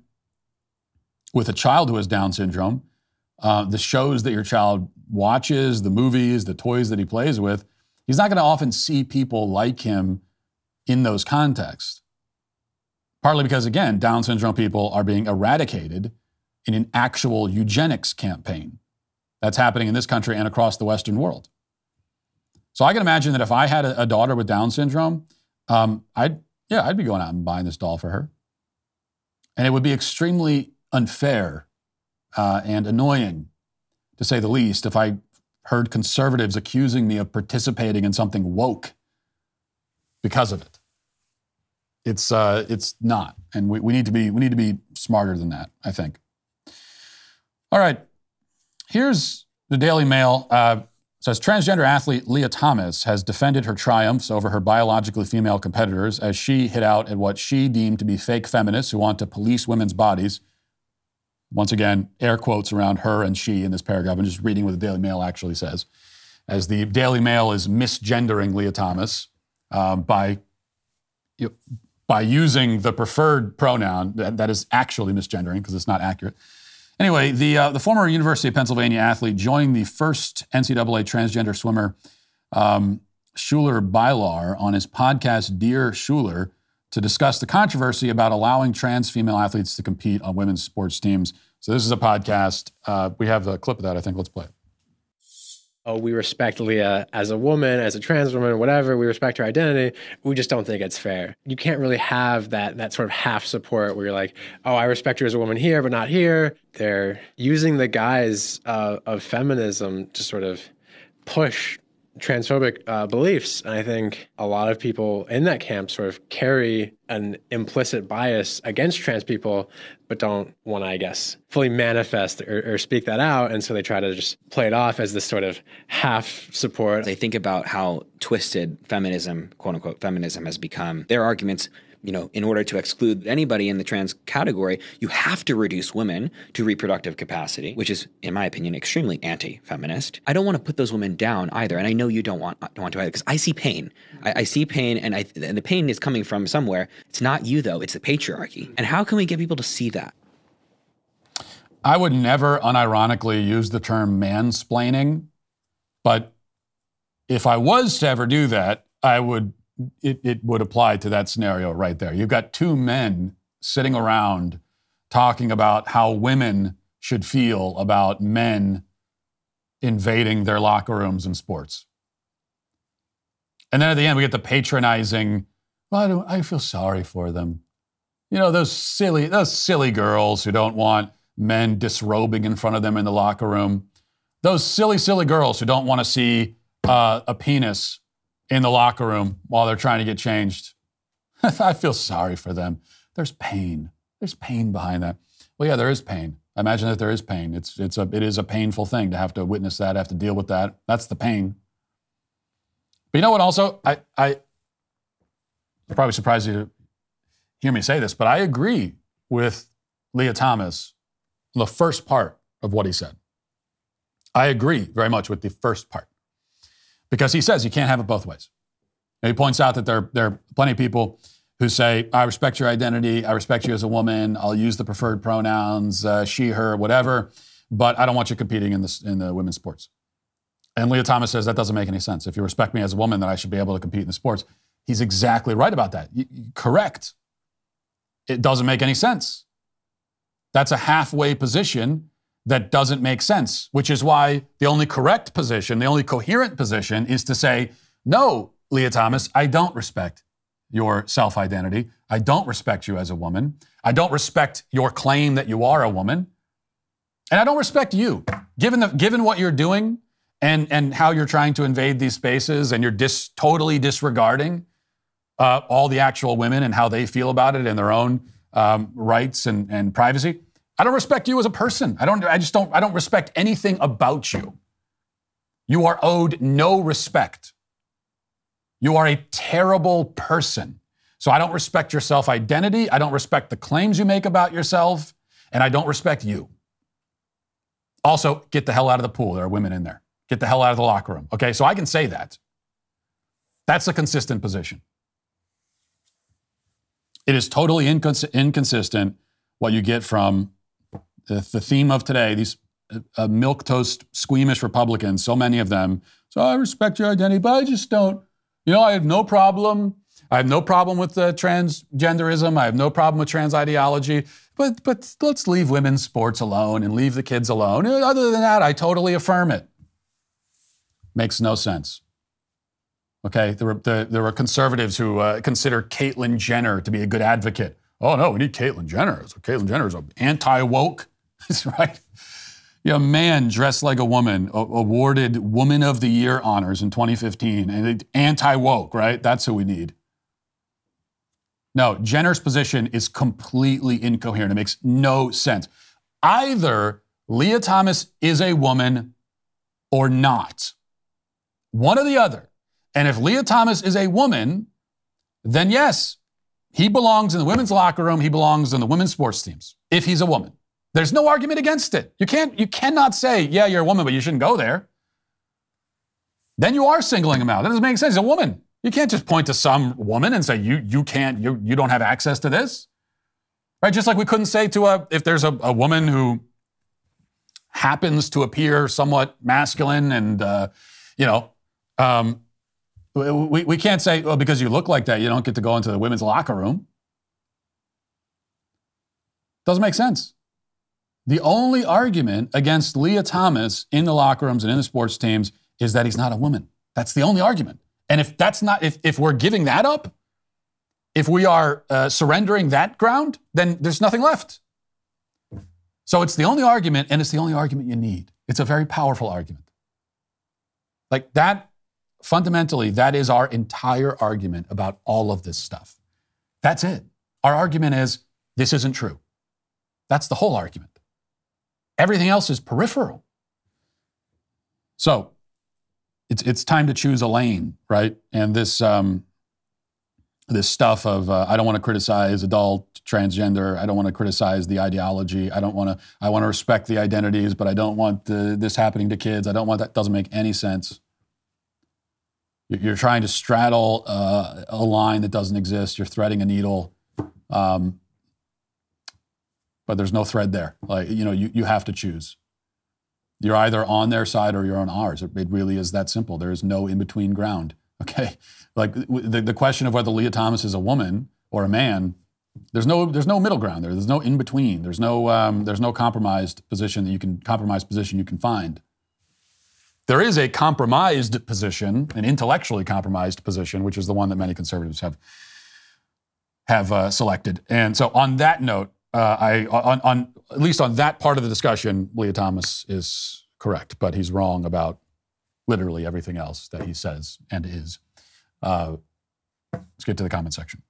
with a child who has Down syndrome, uh, the shows that your child watches, the movies, the toys that he plays with, he's not going to often see people like him in those contexts. Partly because, again, Down syndrome people are being eradicated in an actual eugenics campaign that's happening in this country and across the Western world. So I can imagine that if I had a, a daughter with Down syndrome, um, I'd yeah, I'd be going out and buying this doll for her, and it would be extremely unfair uh, and annoying, to say the least, if I heard conservatives accusing me of participating in something woke because of it. It's uh, it's not, and we, we need to be we need to be smarter than that. I think. All right, here's the Daily Mail. Uh, says transgender athlete Lia Thomas has defended her triumphs over her biologically female competitors as she hit out at what she deemed to be fake feminists who want to police women's bodies. Once again, air quotes around her and she in this paragraph. I'm just reading what the Daily Mail actually says. As the Daily Mail is misgendering Lia Thomas um, by you know, by using the preferred pronoun that, that is actually misgendering because it's not accurate. Anyway, the, uh, the former University of Pennsylvania athlete joined the first NCAA transgender swimmer, um, Schuyler Bailar, on his podcast, Dear Schuler, to discuss the controversy about allowing trans female athletes to compete on women's sports teams. So, this is a podcast. Uh, we have a clip of that, I think. Let's play it oh, we respect Lia as a woman, as a trans woman, whatever. We respect her identity. We just don't think it's fair. You can't really have that that sort of half support where you're like, oh, I respect her as a woman here, but not here. They're using the guise uh, of feminism to sort of push transphobic uh, beliefs. And I think a lot of people in that camp sort of carry an implicit bias against trans people, but don't want to, I guess, fully manifest or, or, speak that out. And so they try to just play it off as this sort of half support. They think about how twisted feminism, quote unquote, feminism has become. Their arguments you know, in order to exclude anybody in the trans category, you have to reduce women to reproductive capacity, which is, in my opinion, extremely anti-feminist. I don't want to put those women down either, and I know you don't want don't want to either because I see pain. I, I, see pain, and I and the pain is coming from somewhere. It's not you though; it's the patriarchy. And how can we get people to see that? I would never unironically use the term mansplaining, but if I was to ever do that, I would it, it would apply to that scenario right there. You've got two men sitting around talking about how women should feel about men invading their locker rooms in sports. And then at the end, we get the patronizing, well, I, I feel sorry for them. You know, those silly, those silly girls who don't want men disrobing in front of them in the locker room. Those silly, silly girls who don't want to see uh, a penis in the locker room while they're trying to get changed. *laughs* I feel sorry for them. There's pain. There's pain behind that. Well, yeah, there is pain. I imagine that there is pain. It's it's a it is a painful thing to have to witness that, have to deal with that. That's the pain. But you know what? Also, I I probably surprised you to hear me say this, but I agree with Lia Thomas the first part of what he said. I agree very much with the first part because he says you can't have it both ways. And he points out that there, there are plenty of people who say, I respect your identity, I respect you as a woman, I'll use the preferred pronouns, uh, she, her, whatever, but I don't want you competing in, this, in the women's sports. And Lia Thomas says that doesn't make any sense. If you respect me as a woman, then I should be able to compete in the sports. He's exactly right about that. correct. It doesn't make any sense. That's a halfway position that doesn't make sense, which is why the only correct position, the only coherent position is to say, no, Lia Thomas, I don't respect your self identity. I don't respect you as a woman. I don't respect your claim that you are a woman. And I don't respect you. Given, the, given what you're doing and, and how you're trying to invade these spaces and you're dis, totally disregarding uh, all the actual women and how they feel about it and their own um, rights and, and privacy. I don't respect you as a person. I don't, I just don't, I don't respect anything about you. You are owed no respect. You are a terrible person. So I don't respect your self identity. I don't respect the claims you make about yourself. And I don't respect you. Also, get the hell out of the pool. There are women in there. Get the hell out of the locker room. Okay, so I can say that. That's a consistent position. It is totally incons- inconsistent what you get from the, the theme of today, these uh, milk toast squeamish Republicans, so many of them. So I respect your identity, but I just don't you know, I have no problem. I have no problem with the transgenderism. I have no problem with trans ideology. But but let's leave women's sports alone and leave the kids alone. Other than that, I totally affirm it. Makes no sense. Okay, there were, the, there were conservatives who uh, consider Caitlyn Jenner to be a good advocate. Oh no, we need Caitlyn Jenner. Caitlyn Jenner is anti woke. *laughs* That's right. Yeah, a man dressed like a woman awarded Woman of the Year honors in 2015, and anti woke, right? That's who we need. No, Jenner's position is completely incoherent. It makes no sense. Either Lia Thomas is a woman or not, one or the other. And if Lia Thomas is a woman, then yes, he belongs in the women's locker room. He belongs in the women's sports teams if he's a woman. There's no argument against it. You can't, you cannot say, yeah, you're a woman, but you shouldn't go there. Then you are singling him out. That doesn't make sense. He's a woman. You can't just point to some woman and say, you, you can't, you, you don't have access to this. Right? Just like we couldn't say to a, if there's a, a woman who happens to appear somewhat masculine and, uh, you know, um, we, we can't say, well, because you look like that, you don't get to go into the women's locker room. Doesn't make sense. The only argument against Lia Thomas in the locker rooms and in the sports teams is that he's not a woman. That's the only argument. And if that's not, if, if we're giving that up, if we are uh, surrendering that ground, then there's nothing left. So it's the only argument, and it's the only argument you need. It's a very powerful argument. Like that, fundamentally, that is our entire argument about all of this stuff. That's it. Our argument is this isn't true. That's the whole argument. Everything else is peripheral. So it's, it's time to choose a lane, right? And this, um, this stuff of uh, I don't want to criticize adult transgender. I don't want to criticize the ideology. I don't want to. I want to respect the identities, but I don't want the, this happening to kids. I don't want that. Doesn't make any sense. You're trying to straddle uh, a line that doesn't exist. You're threading a needle. Um, but there's no thread there. Like, you know, you, you have to choose. You're either on their side or you're on ours. It, it really is that simple. There is no in between ground. *laughs* Okay. Like the, the question of whether Lia Thomas is a woman or a man, there's no there's no middle ground there. There's no in between. There's no um, there's no compromised position that you can compromised position you can find. There is a compromised position, an intellectually compromised position, which is the one that many conservatives have have uh, selected. And so, on that note, uh, I on, on at least on that part of the discussion, Lia Thomas is correct, but he's wrong about literally everything else that he says and is. Uh, let's get to the comment section.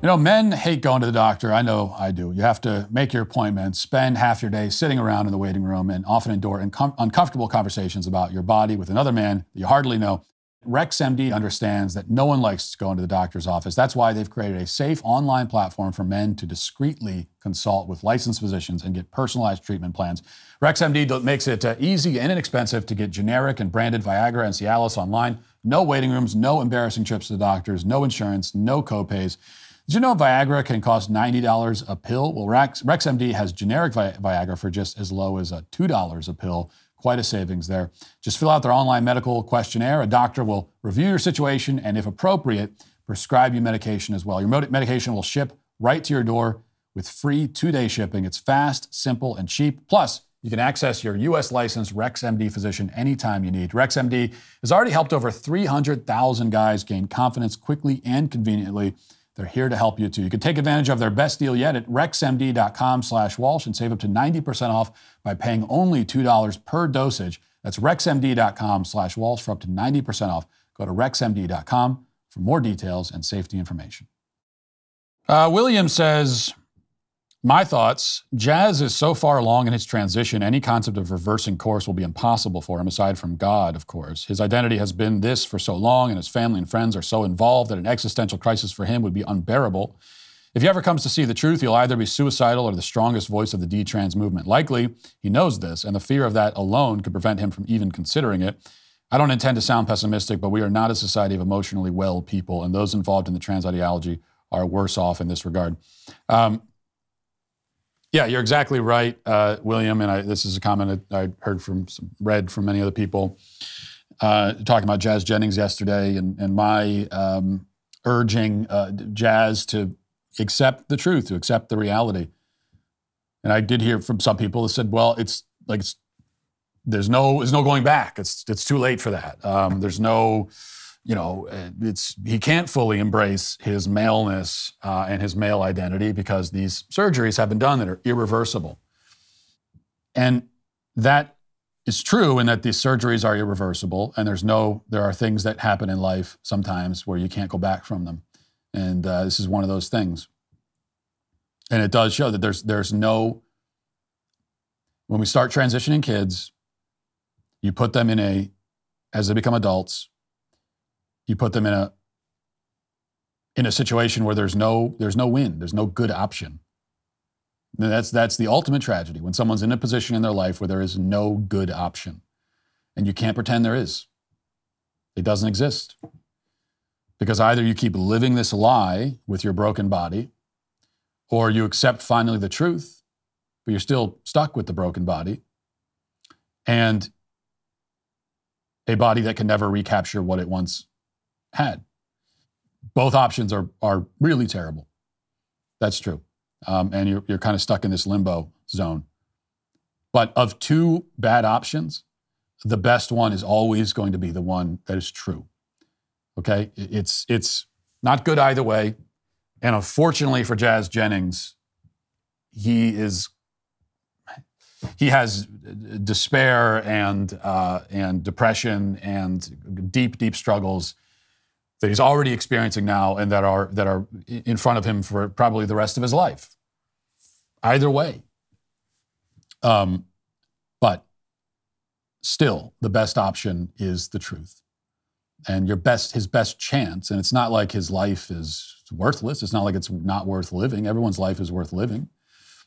You know, men hate going to the doctor. I know I do. You have to make your appointment, spend half your day sitting around in the waiting room, and often endure uncomfortable conversations about your body with another man that you hardly know. RexMD understands that no one likes going to the doctor's office. That's why they've created a safe online platform for men to discreetly consult with licensed physicians and get personalized treatment plans. RexMD makes it uh, easy and inexpensive to get generic and branded Viagra and Cialis online. No waiting rooms, no embarrassing trips to the doctors, no insurance, no copays. Did you know Viagra can cost $90 a pill? Well, Rex, RexMD has generic Vi- Viagra for just as low as uh, $2 a pill. Quite a savings there. Just fill out their online medical questionnaire. A doctor will review your situation and, if appropriate, prescribe you medication as well. Your medication will ship right to your door with free two day shipping. It's fast, simple, and cheap. Plus, you can access your U.S. licensed RexMD physician anytime you need. RexMD has already helped over 300,000 guys gain confidence quickly and conveniently. They're here to help you too. You can take advantage of their best deal yet at rexmd.com slash Walsh and save up to 90% off by paying only $2 per dosage. That's rexmd.com slash Walsh for up to 90% off. Go to rexmd.com for more details and safety information. Uh, William says, my thoughts Jazz is so far along in his transition, any concept of reversing course will be impossible for him, aside from God, of course. His identity has been this for so long, and his family and friends are so involved that an existential crisis for him would be unbearable. If he ever comes to see the truth, he'll either be suicidal or the strongest voice of the D trans movement. Likely, he knows this, and the fear of that alone could prevent him from even considering it. I don't intend to sound pessimistic, but we are not a society of emotionally well people, and those involved in the trans ideology are worse off in this regard. Um, yeah, you're exactly right, uh, William. And I, this is a comment I heard from, read from many other people uh, talking about Jazz Jennings yesterday, and, and my um, urging uh, Jazz to accept the truth, to accept the reality. And I did hear from some people that said, "Well, it's like it's, there's no there's no going back. It's it's too late for that. Um, there's no." You know, it's he can't fully embrace his maleness uh, and his male identity because these surgeries have been done that are irreversible. And that is true in that these surgeries are irreversible, and there's no there are things that happen in life sometimes where you can't go back from them, and uh, this is one of those things. And it does show that there's there's no when we start transitioning kids, you put them in a as they become adults you put them in a in a situation where there's no there's no win, there's no good option. That's that's the ultimate tragedy when someone's in a position in their life where there is no good option, and you can't pretend there is. It doesn't exist because either you keep living this lie with your broken body, or you accept finally the truth, but you're still stuck with the broken body, and a body that can never recapture what it once had. Both options are, are really terrible. That's true. Um, and you're, you're kind of stuck in this limbo zone. But of two bad options, the best one is always going to be the one that is true. Okay? It's, it's not good either way. And unfortunately for Jazz Jennings, he is he has despair and uh, and depression and deep deep struggles that he's already experiencing now and that are that are in front of him for probably the rest of his life. Either way. Um, but still, the best option is the truth. And your best his best chance, and it's not like his life is worthless. It's not like it's not worth living. Everyone's life is worth living.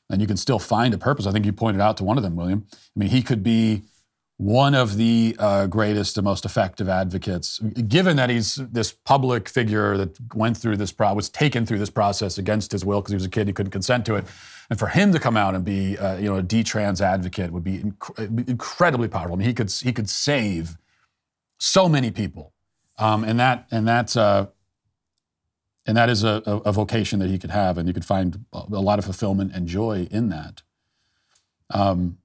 And you can still find a purpose. I think you pointed out to one of them, William. I mean, he could be one of the uh, greatest and most effective advocates, given that he's this public figure that went through this, pro- was taken through this process against his will because he was a kid, he couldn't consent to it. And for him to come out and be, uh, you know, a D-trans advocate would be inc- incredibly powerful. I mean, he could he could save so many people, um, and that and that's uh, and that is a, a, vocation that he could have, and you could find a lot of fulfillment and joy in that. Um,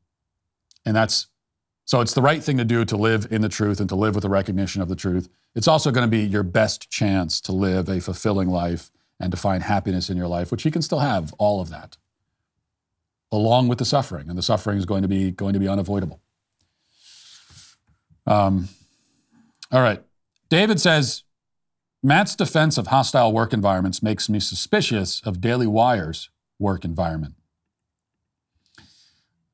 and that's so it's the right thing to do to live in the truth and to live with the recognition of the truth. It's also going to be your best chance to live a fulfilling life and to find happiness in your life, which you can still have all of that, along with the suffering. And the suffering is going to be going to be unavoidable. Um, all right. David says, Matt's defense of hostile work environments makes me suspicious of Daily Wire's work environment.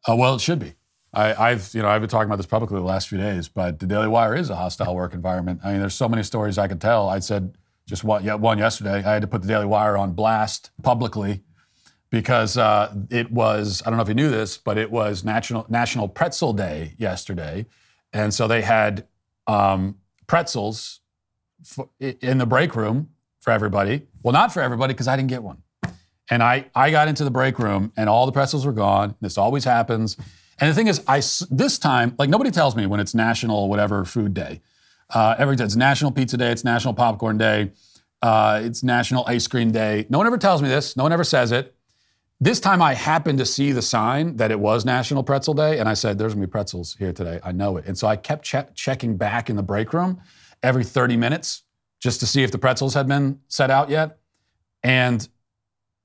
Uh, well, it should be. I, have you know I've been talking about this publicly the last few days, but the Daily Wire is a hostile work environment. I mean, there's so many stories I could tell. I said just one, one yesterday. I had to put the Daily Wire on blast publicly because uh, it was I don't know if you knew this, but it was National National Pretzel Day yesterday, and so they had um, pretzels for, in the break room for everybody. Well, not for everybody because I didn't get one. And I, I got into the break room and all the pretzels were gone. This always happens. And the thing is, I this time, like nobody tells me when it's National whatever Food Day. Uh, every day, it's National Pizza Day, it's National Popcorn Day, uh, it's National Ice Cream Day. No one ever tells me this. No one ever says it. This time, I happened to see the sign that it was National Pretzel Day, and I said, "There's gonna be pretzels here today. I know it." And so I kept che- checking back in the break room every 30 minutes just to see if the pretzels had been set out yet. And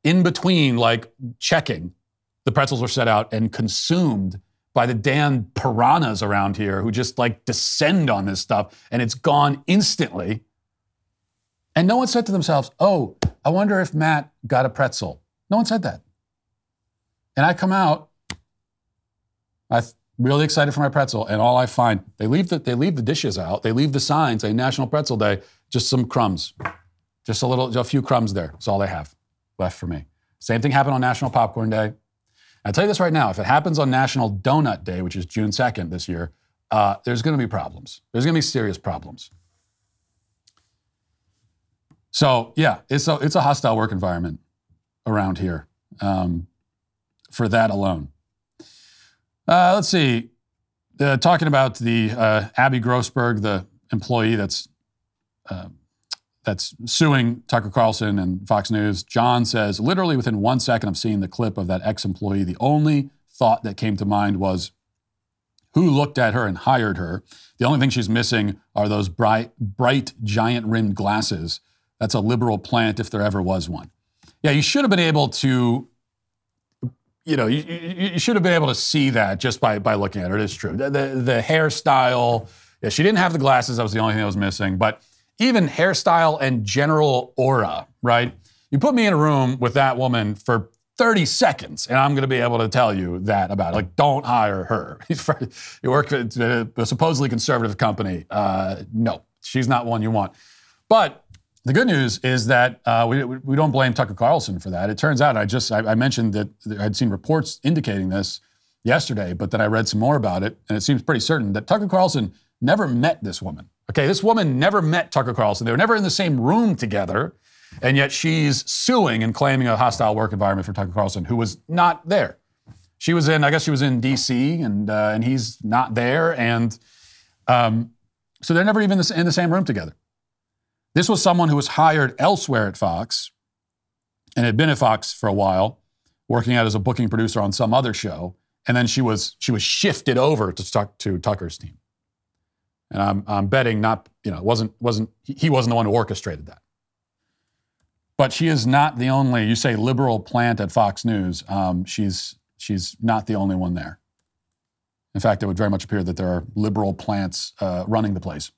in between, like checking, the pretzels were set out and consumed by the damn piranhas around here who just like descend on this stuff and it's gone instantly. And no one said to themselves, oh, I wonder if Matt got a pretzel. No one said that. And I come out, I'm really excited for my pretzel, and all I find, they leave the, they leave the dishes out, they leave the signs, a National Pretzel Day, just some crumbs. Just a little, a few crumbs there. That's all they have left for me. Same thing happened on National Popcorn Day. I'll tell you this right now if it happens on National Donut Day, which is June 2nd this year, uh, there's going to be problems. There's going to be serious problems. So, yeah, it's a, it's a hostile work environment around here um, for that alone. Uh, let's see. Uh, talking about the uh, Abby Grossberg, the employee that's uh, that's suing Tucker Carlson and Fox News. John says, literally within one second of seeing the clip of that ex employee, the only thought that came to mind was who looked at her and hired her. The only thing she's missing are those bright, bright giant rimmed glasses. That's a liberal plant if there ever was one. Yeah, you should have been able to, you know, you, you should have been able to see that just by, by looking at her. It is true. The, the, the hairstyle, yeah, she didn't have the glasses. That was the only thing that was missing. But even hairstyle and general aura, right? You put me in a room with that woman for 30 seconds, and I'm going to be able to tell you that about it. Like, don't hire her. *laughs* you work at a supposedly conservative company. Uh, no, she's not one you want. But the good news is that uh, we, we don't blame Tucker Carlson for that. It turns out, I just I, I mentioned that I'd seen reports indicating this yesterday, but then I read some more about it, and it seems pretty certain that Tucker Carlson never met this woman. Okay, this woman never met Tucker Carlson. They were never in the same room together. And yet she's suing and claiming a hostile work environment for Tucker Carlson, who was not there. She was in, I guess she was in D.C. and uh, and he's not there, and um, so they're never even in the same room together. This was someone who was hired elsewhere at Fox, and had been at Fox for a while, working out as a booking producer on some other show, and then she was she was shifted over to, to Tucker's team. And I'm, I'm betting not, you know, wasn't, wasn't, he wasn't the one who orchestrated that. But she is not the only, you say liberal plant at Fox News. Um, she's, she's not the only one there. In fact, it would very much appear that there are liberal plants uh, running the place.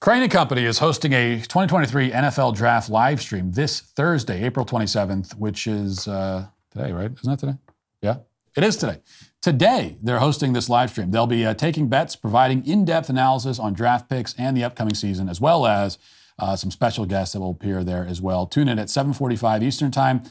Crane and Company is hosting a 2023 NFL Draft live stream this Thursday, April 27th, which is uh, today, right? Isn't that today? Yeah, it is today. Today, they're hosting this live stream. They'll be uh, taking bets, providing in depth analysis on draft picks and the upcoming season, as well as uh, some special guests that will appear there as well. Tune in at 7:45 Eastern Time.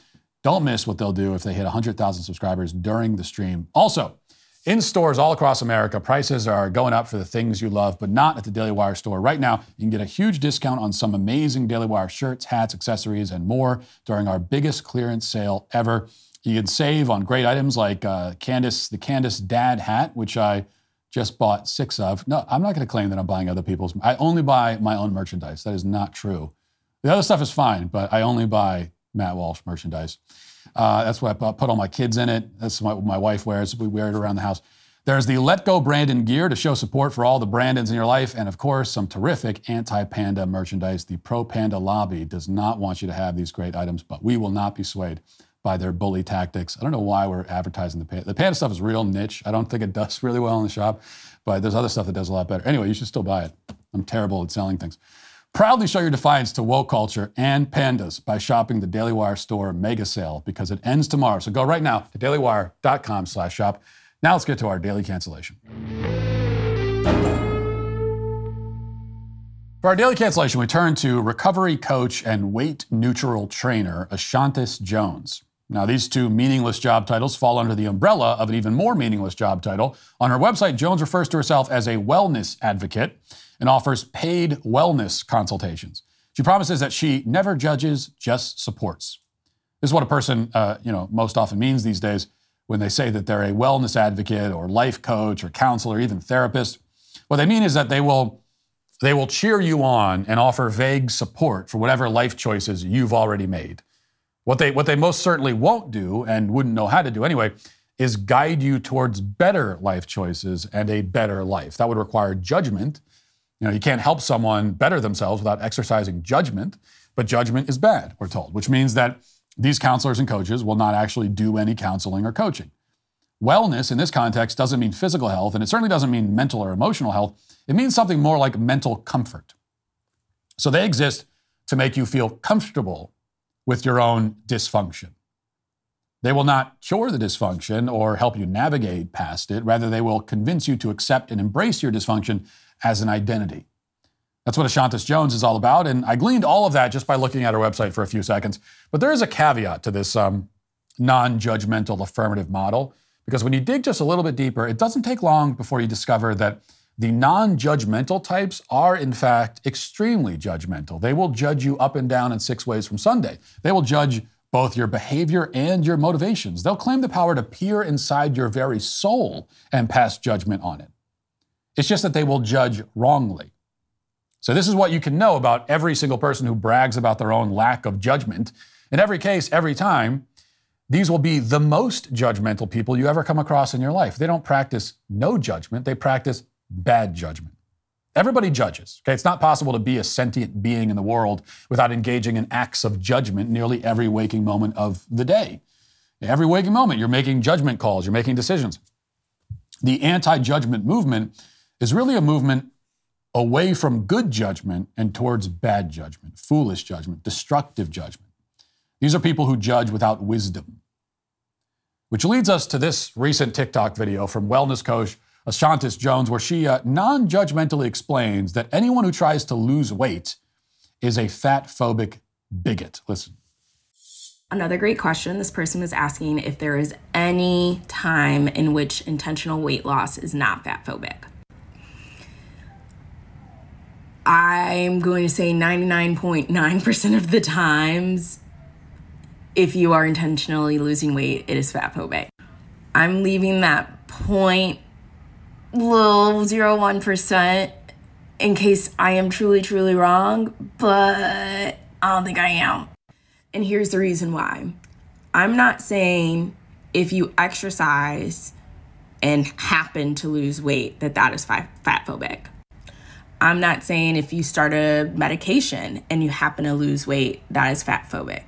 Don't miss what they'll do if they hit 100,000 subscribers during the stream. Also, in stores all across America, prices are going up for the things you love, but not at the Daily Wire store. Right now, you can get a huge discount on some amazing Daily Wire shirts, hats, accessories, and more during our biggest clearance sale ever. You can save on great items like uh, Candace, the Candace Dad hat, which I just bought six of. No, I'm not going to claim that I'm buying other people's. I only buy my own merchandise. That is not true. The other stuff is fine, but I only buy Matt Walsh merchandise. Uh, that's why I put all my kids in it. That's what my wife wears. We wear it around the house. There's the Let Go Brandon gear to show support for all the Brandons in your life, and of course, some terrific anti panda merchandise. The Pro Panda Lobby does not want you to have these great items, but we will not be swayed by their bully tactics. I don't know why we're advertising the panda. The panda stuff is real niche. I don't think it does *laughs* really well in the shop, but there's other stuff that does a lot better. Anyway, you should still buy it. I'm terrible at selling things. Proudly show your defiance to woke culture and pandas by shopping the Daily Wire store mega sale because it ends tomorrow. So go right now to dailywire.com slash shop. Now let's get to our daily cancellation. For our daily cancellation, we turn to recovery coach and weight neutral trainer Ashantis Jones. Now, these two meaningless job titles fall under the umbrella of an even more meaningless job title. On her website, Jones refers to herself as a wellness advocate and offers paid wellness consultations. She promises that she never judges, just supports. This is what a person, uh, you know, most often means these days when they say that they're a wellness advocate or life coach or counselor, even therapist. What they mean is that they will they will cheer you on and offer vague support for whatever life choices you've already made. What they, what they most certainly won't do and wouldn't know how to do anyway is guide you towards better life choices and a better life. That would require judgment. You know, you can't help someone better themselves without exercising judgment, but judgment is bad, we're told, which means that these counselors and coaches will not actually do any counseling or coaching. Wellness in this context doesn't mean physical health, and it certainly doesn't mean mental or emotional health. It means something more like mental comfort. So they exist to make you feel comfortable with your own dysfunction. They will not cure the dysfunction or help you navigate past it. Rather, they will convince you to accept and embrace your dysfunction as an identity. That's what Ashantis Jones is all about. And I gleaned all of that just by looking at her website for a few seconds. But there is a caveat to this um, non judgmental affirmative model. Because when you dig just a little bit deeper, it doesn't take long before you discover that the non judgmental types are, in fact, extremely judgmental. They will judge you up and down in six ways from Sunday. They will judge both your behavior and your motivations. They'll claim the power to peer inside your very soul and pass judgment on it. It's just that they will judge wrongly. So, this is what you can know about every single person who brags about their own lack of judgment. In every case, every time, these will be the most judgmental people you ever come across in your life. They don't practice no judgment, they practice bad judgment. Everybody judges. Okay, it's not possible to be a sentient being in the world without engaging in acts of judgment nearly every waking moment of the day. Every waking moment, you're making judgment calls, you're making decisions. The anti judgment movement is really a movement away from good judgment and towards bad judgment, foolish judgment, destructive judgment. These are people who judge without wisdom. Which leads us to this recent TikTok video from wellness coach Ashantis Jones, where she uh, non judgmentally explains that anyone who tries to lose weight is a fat phobic bigot. Listen. Another great question. This person was asking if there is any time in which intentional weight loss is not fat phobic. I'm going to say 99.9% of the times if you are intentionally losing weight, it is fat phobic. I'm leaving that point little zero one percent in case I am truly, truly wrong, but I don't think I am. And here's the reason why. I'm not saying if you exercise and happen to lose weight that that is fat phobic. I'm not saying if you start a medication and you happen to lose weight that is fat phobic.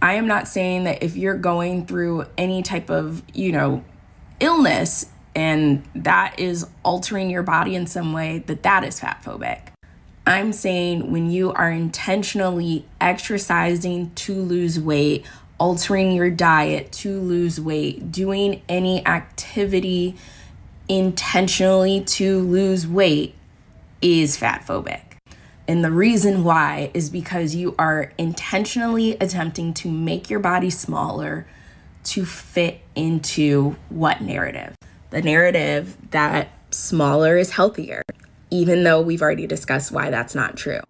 I am not saying that if you're going through any type of, you know, illness and that is altering your body in some way, that that is fat phobic. I'm saying when you are intentionally exercising to lose weight, altering your diet to lose weight, doing any activity intentionally to lose weight is fat phobic. And the reason why is because you are intentionally attempting to make your body smaller to fit into what narrative? The narrative that smaller is healthier, even though we've already discussed why that's not true.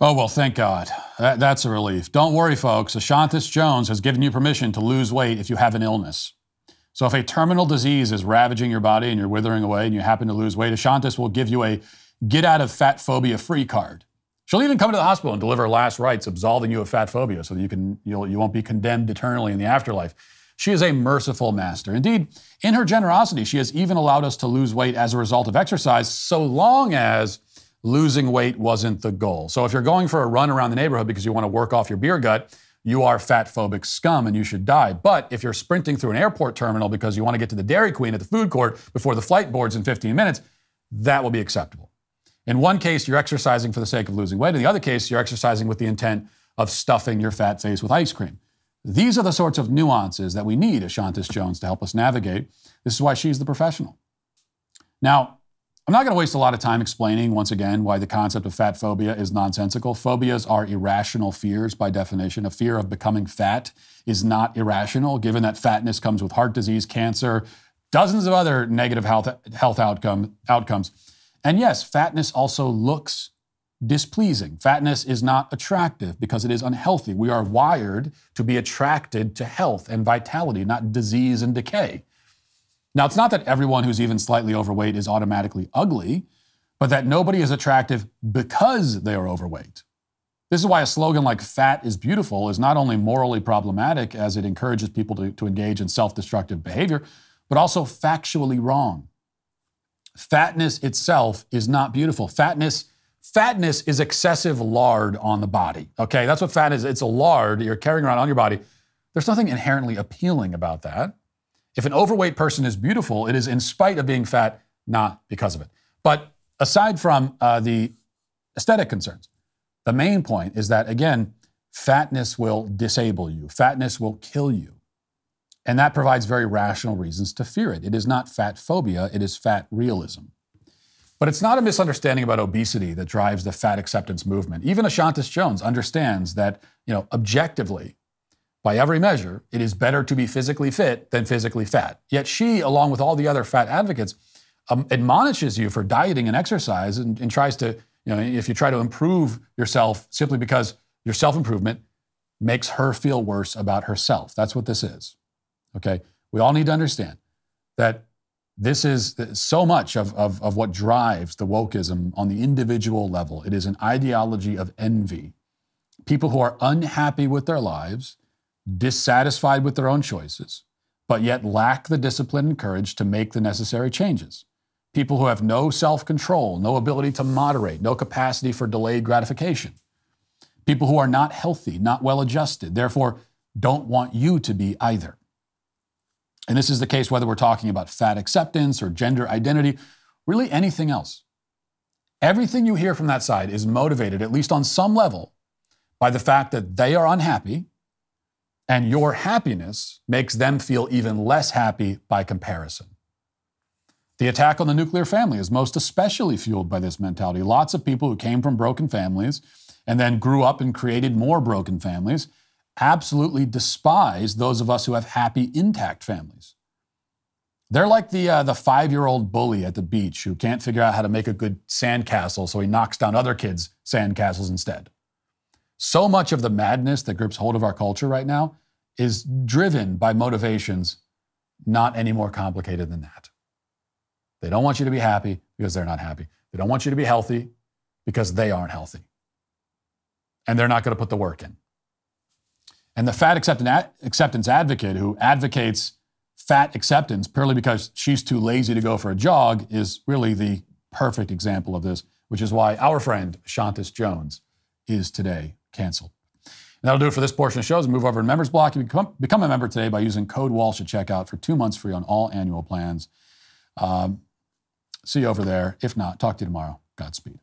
Oh, well, thank God. That, that's a relief. Don't worry, folks. Ashantis Jones has given you permission to lose weight if you have an illness. So if a terminal disease is ravaging your body and you're withering away and you happen to lose weight, Ashantis will give you a get out of fat phobia free card. She'll even come to the hospital and deliver last rites absolving you of fat phobia so that you, can, you'll, you won't be condemned eternally in the afterlife. She is a merciful master. Indeed, in her generosity, she has even allowed us to lose weight as a result of exercise, so long as losing weight wasn't the goal. So if you're going for a run around the neighborhood because you want to work off your beer gut, you are fat phobic scum and you should die. But if you're sprinting through an airport terminal because you want to get to the Dairy Queen at the food court before the flight boards in 15 minutes, that will be acceptable. In one case, you're exercising for the sake of losing weight. In the other case, you're exercising with the intent of stuffing your fat face with ice cream. These are the sorts of nuances that we need Ashontis Jones to help us navigate. This is why she's the professional. Now, I'm not going to waste a lot of time explaining once again why the concept of fat phobia is nonsensical. Phobias are irrational fears by definition. A fear of becoming fat is not irrational, given that fatness comes with heart disease, cancer, dozens of other negative health, health outcome, outcomes. And yes, fatness also looks displeasing. Fatness is not attractive because it is unhealthy. We are wired to be attracted to health and vitality, not disease and decay. Now, it's not that everyone who's even slightly overweight is automatically ugly, but that nobody is attractive because they are overweight. This is why a slogan like fat is beautiful is not only morally problematic as it encourages people to, to engage in self destructive behavior, but also factually wrong. Fatness itself is not beautiful. Fatness, fatness is excessive lard on the body. Okay, that's what fat is. It's a lard you're carrying around on your body. There's nothing inherently appealing about that. If an overweight person is beautiful, it is in spite of being fat, not because of it. But aside from uh, the aesthetic concerns, the main point is that, again, fatness will disable you, fatness will kill you. And that provides very rational reasons to fear it. It is not fat phobia, it is fat realism. But it's not a misunderstanding about obesity that drives the fat acceptance movement. Even Ashontis Jones understands that, you know, objectively, by every measure, it is better to be physically fit than physically fat. Yet she, along with all the other fat advocates, um, admonishes you for dieting and exercise and, and tries to, you know, if you try to improve yourself simply because your self improvement makes her feel worse about herself. That's what this is. Okay? We all need to understand that this is so much of, of, of what drives the wokeism on the individual level. It is an ideology of envy. People who are unhappy with their lives dissatisfied with their own choices, but yet lack the discipline and courage to make the necessary changes. People who have no self control, no ability to moderate, no capacity for delayed gratification. People who are not healthy, not well adjusted, therefore don't want you to be either. And this is the case whether we're talking about fat acceptance or gender identity, really anything else. Everything you hear from that side is motivated, at least on some level, by the fact that they are unhappy and your happiness makes them feel even less happy by comparison. The attack on the nuclear family is most especially fueled by this mentality. Lots of people who came from broken families and then grew up and created more broken families absolutely despise those of us who have happy, intact families. They're like the, uh, the five year old bully at the beach who can't figure out how to make a good sandcastle, so he knocks down other kids' sandcastles instead. So much of the madness that grips hold of our culture right now is driven by motivations not any more complicated than that. They don't want you to be happy because they're not happy. They don't want you to be healthy because they aren't healthy. And they're not going to put the work in. And the fat acceptance advocate who advocates fat acceptance purely because she's too lazy to go for a jog is really the perfect example of this, which is why our friend Shontis Jones is today canceled. And that'll do it for this portion of shows. Move over to Members Block. You become, become a member today by using code Walsh at checkout for two months free on all annual plans. Um, see you over there. If not, talk to you tomorrow. Godspeed.